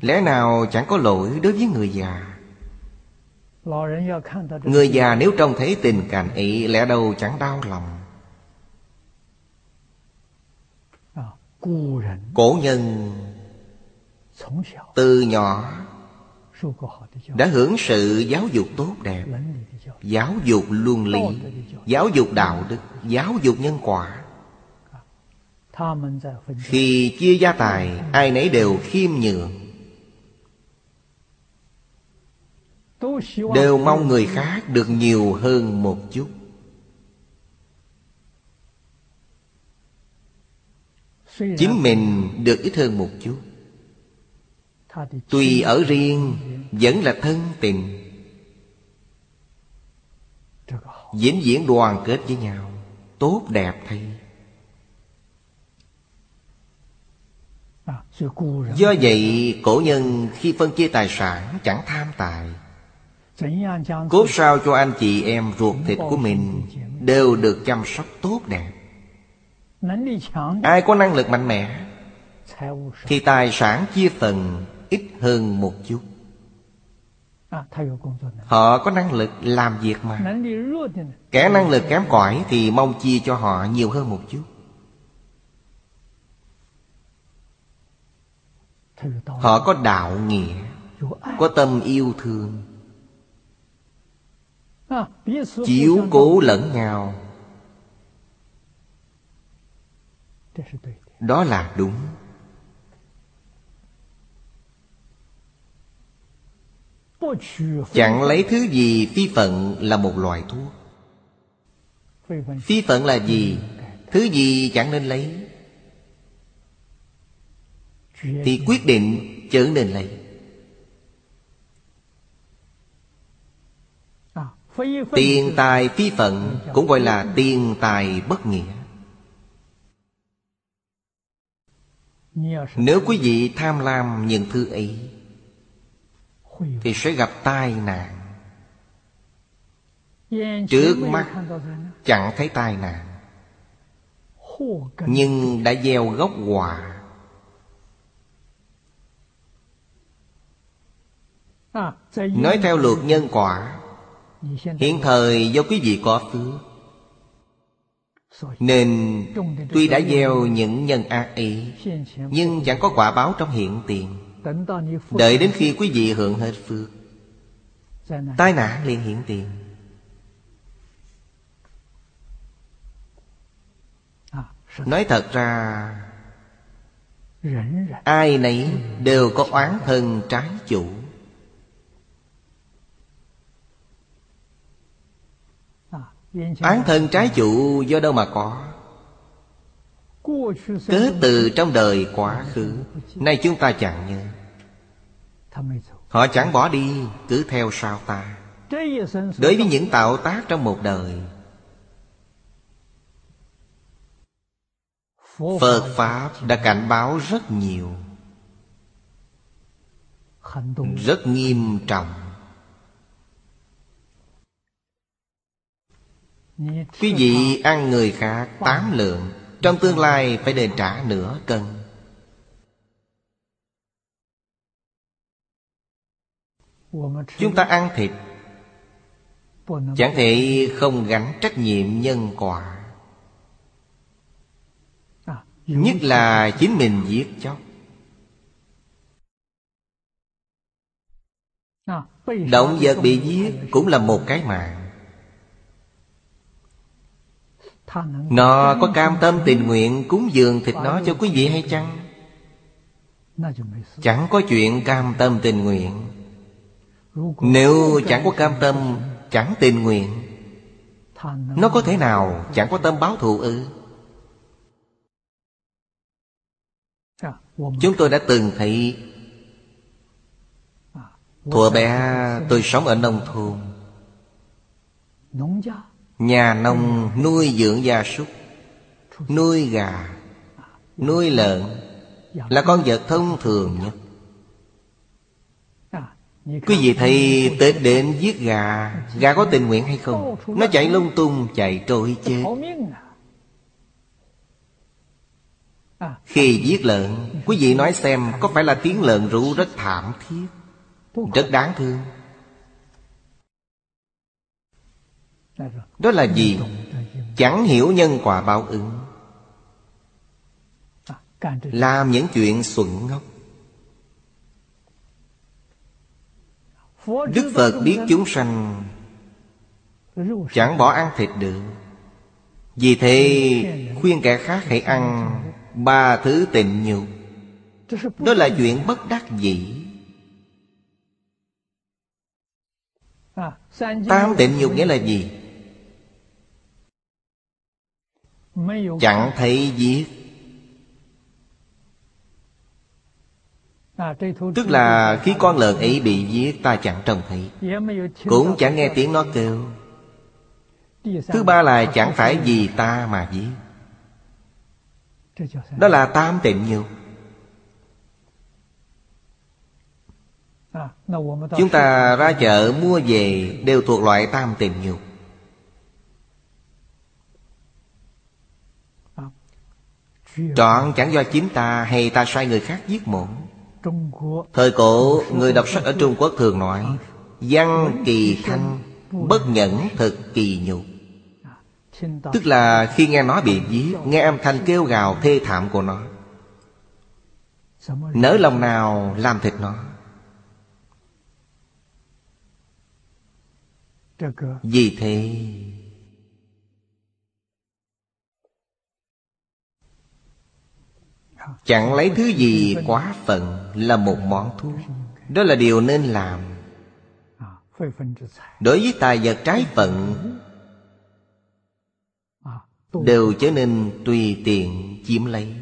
Lẽ nào chẳng có lỗi đối với người già? Người già nếu trông thấy tình cảnh ấy Lẽ đâu chẳng đau lòng? Cổ nhân từ nhỏ đã hưởng sự giáo dục tốt đẹp giáo dục luân lý giáo dục đạo đức giáo dục nhân quả. Khi chia gia tài ai nấy đều khiêm nhường. Đều mong người khác được nhiều hơn một chút. Chính mình được ít hơn một chút. Tuy ở riêng Vẫn là thân tình Vĩnh viễn đoàn kết với nhau, Tốt đẹp thay. Do vậy, cổ nhân khi phân chia tài sản chẳng tham tài. Cốt sao cho anh chị em ruột thịt của mình Đều được chăm sóc tốt đẹp. Ai có năng lực mạnh mẽ, Thì tài sản chia phần ít hơn một chút. Họ có năng lực làm việc mà. Kẻ năng lực kém cỏi Thì mong chia cho họ nhiều hơn một chút. Họ có đạo nghĩa Có tâm yêu thương Chiếu cố lẫn nhau. Đó là đúng Chẳng lấy thứ gì, phi phận là một loại thuốc. Phi phận là gì? Thứ gì chẳng nên lấy? Thì quyết định trở nên lấy. Tiền tài phi phận Cũng gọi là tiền tài bất nghĩa. Nếu quý vị tham lam những thứ ấy thì sẽ gặp tai nạn. Trước mắt chẳng thấy tai nạn. Nhưng đã gieo gốc quả. Nói theo luật nhân quả. Hiện thời do quý vị có phước. Nên tuy đã gieo những nhân ác ấy Nhưng chẳng có quả báo trong hiện tiền Đợi đến khi quý vị hưởng hết phước Tai nạn liền hiện tiền. Nói thật ra Ai nấy đều có oán thân trái chủ. Oán thân trái chủ do đâu mà có? Cớ từ trong đời quá khứ Nay chúng ta chẳng nhớ Họ chẳng bỏ đi Cứ theo sau ta. Đối với những tạo tác trong một đời. Phật Pháp đã cảnh báo rất nhiều. Rất nghiêm trọng. Quý vị ăn người khác tám lượng Trong tương lai phải đền trả nửa cân Chúng ta ăn thịt. Chẳng thể không gánh trách nhiệm nhân quả. Nhất là chính mình giết chóc. Động vật bị giết cũng là một cái mạng. Nó có cam tâm tình nguyện cúng dường thịt nó cho quý vị hay chăng? Chẳng có chuyện cam tâm tình nguyện nếu chẳng có cam tâm, Chẳng tình nguyện, Nó có thể nào chẳng có tâm báo thù ư? Chúng tôi đã từng thấy Thuở bé, tôi sống ở nông thôn Nhà nông nuôi dưỡng gia súc, Nuôi gà, Nuôi lợn Là con vật thông thường nhất Quý vị thấy Tết đến giết gà Gà có tình nguyện hay không? Nó chạy lung tung, chạy trôi chết. Khi giết lợn, Quý vị nói xem Có phải là tiếng lợn rú rất thảm thiết. Rất đáng thương. Đó là gì? Chẳng hiểu nhân quả báo ứng. Làm những chuyện xuẩn ngốc. Đức Phật biết chúng sanh, Chẳng bỏ ăn thịt được. Vì thế, khuyên kẻ khác hãy ăn Ba thứ tịnh nhục. Đó là chuyện bất đắc dĩ. Tam tịnh nhục nghĩa là gì? Chẳng thấy giết. Tức là khi con lợn ấy bị giết ta chẳng trông thấy. Cũng chẳng nghe tiếng nó kêu. Thứ ba là chẳng phải vì ta mà giết. Đó là tam tịnh nhục. Chúng ta ra chợ mua về Đều thuộc loại tam tịnh nhục. Trọn chẳng do chính ta hay ta sai người khác giết mổ Thời cổ, người đọc sách ở Trung Quốc thường nói, Văn kỳ thanh, Bất nhẫn thực kỳ nhục. Tức là khi nghe nó bị giết Nghe âm thanh kêu gào thê thảm của nó. Nỡ lòng nào làm thịt nó. Vì thế Chẳng lấy thứ gì quá phận Là một món thuốc Đó là điều nên làm. Đối với tài vật trái phận, Đều trở nên tùy tiện chiếm lấy.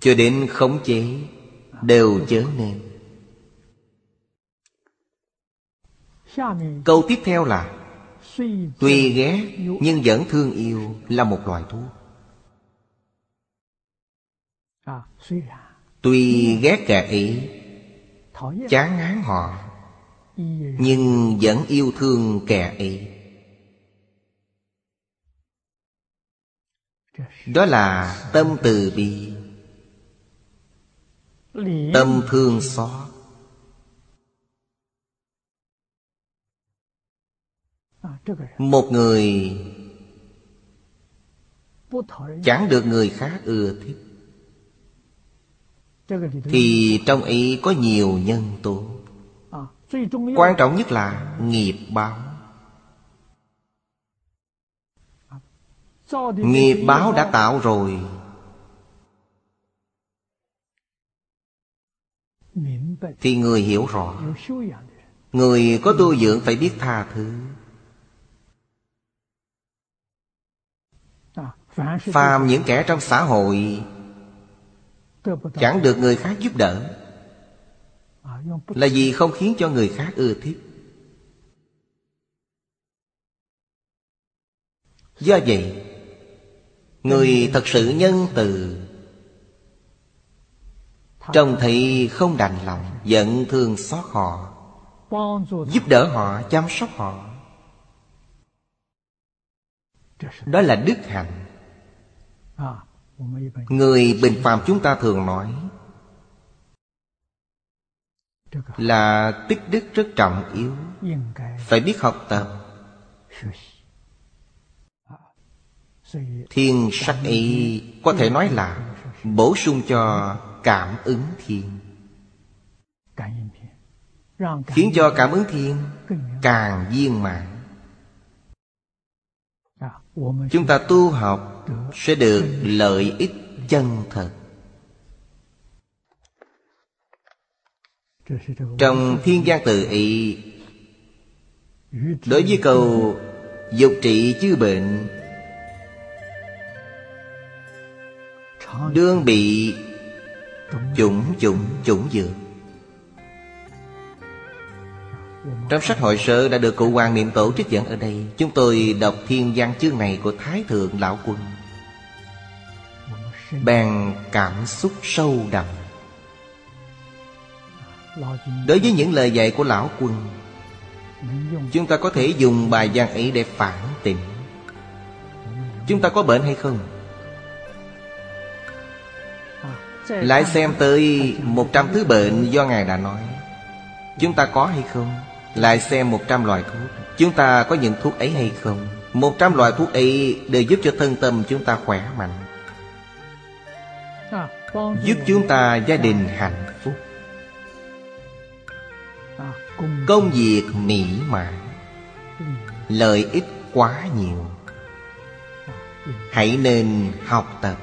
Cho đến khống chế, Đều trở nên. Câu tiếp theo là Tuy ghét nhưng vẫn thương yêu Là một loại thuốc Tuy ghét kẻ ấy Chán ngán họ Nhưng vẫn yêu thương kẻ ấy. Đó là tâm từ bi Tâm thương xót. Một người Chẳng được người khác ưa thích Thì trong ấy có nhiều nhân tố. Quan trọng nhất là nghiệp báo. Nghiệp báo đã tạo rồi. Thì người hiểu rõ. Người có tu dưỡng phải biết tha thứ. Phàm những kẻ trong xã hội Chẳng được người khác giúp đỡ. Là vì không khiến cho người khác ưa thích. Do vậy Người thật sự nhân từ Trông thấy không đành lòng Giận thương xót họ Giúp đỡ họ, chăm sóc họ. Đó là đức hạnh Người bình phàm chúng ta thường nói Là tích đức rất trọng yếu. Phải biết học tập. Thiên sắc y có thể nói là Bổ sung cho cảm ứng thiên Khiến cho cảm ứng thiên càng viên mãn. Chúng ta tu học sẽ được lợi ích chân thật. Trong thiên gian tự ý, Đối với câu Dục trị chư bệnh, Đương bị Chủng chủng chủng dược. Trong sách hội sơ đã được cụ Hoàng Niệm Tổ trích dẫn ở đây, Chúng tôi đọc thiên văn chương này của Thái Thượng Lão Quân Bèn cảm xúc sâu đậm Đối với những lời dạy của Lão Quân, Chúng ta có thể dùng bài văn ấy để phản tỉnh Chúng ta có bệnh hay không? Lại xem tới một trăm thứ bệnh do Ngài đã nói Chúng ta có hay không? Lại xem một trăm loại thuốc. Chúng ta có những thuốc ấy hay không? Một trăm loại thuốc ấy đều giúp cho thân tâm chúng ta khỏe mạnh. Giúp chúng ta gia đình hạnh phúc. Công việc mỹ mãn Lợi ích quá nhiều. Hãy nên học tập.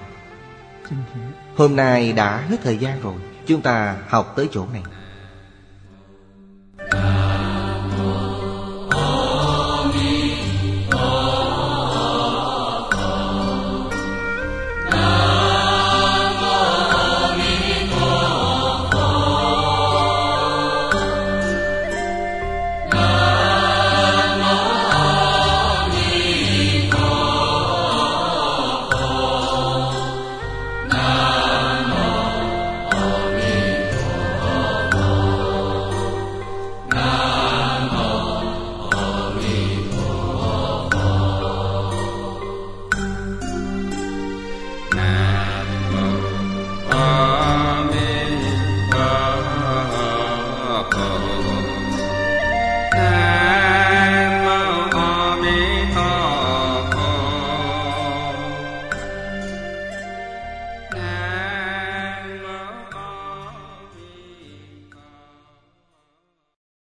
Hôm nay đã hết thời gian rồi. Chúng ta học tới chỗ này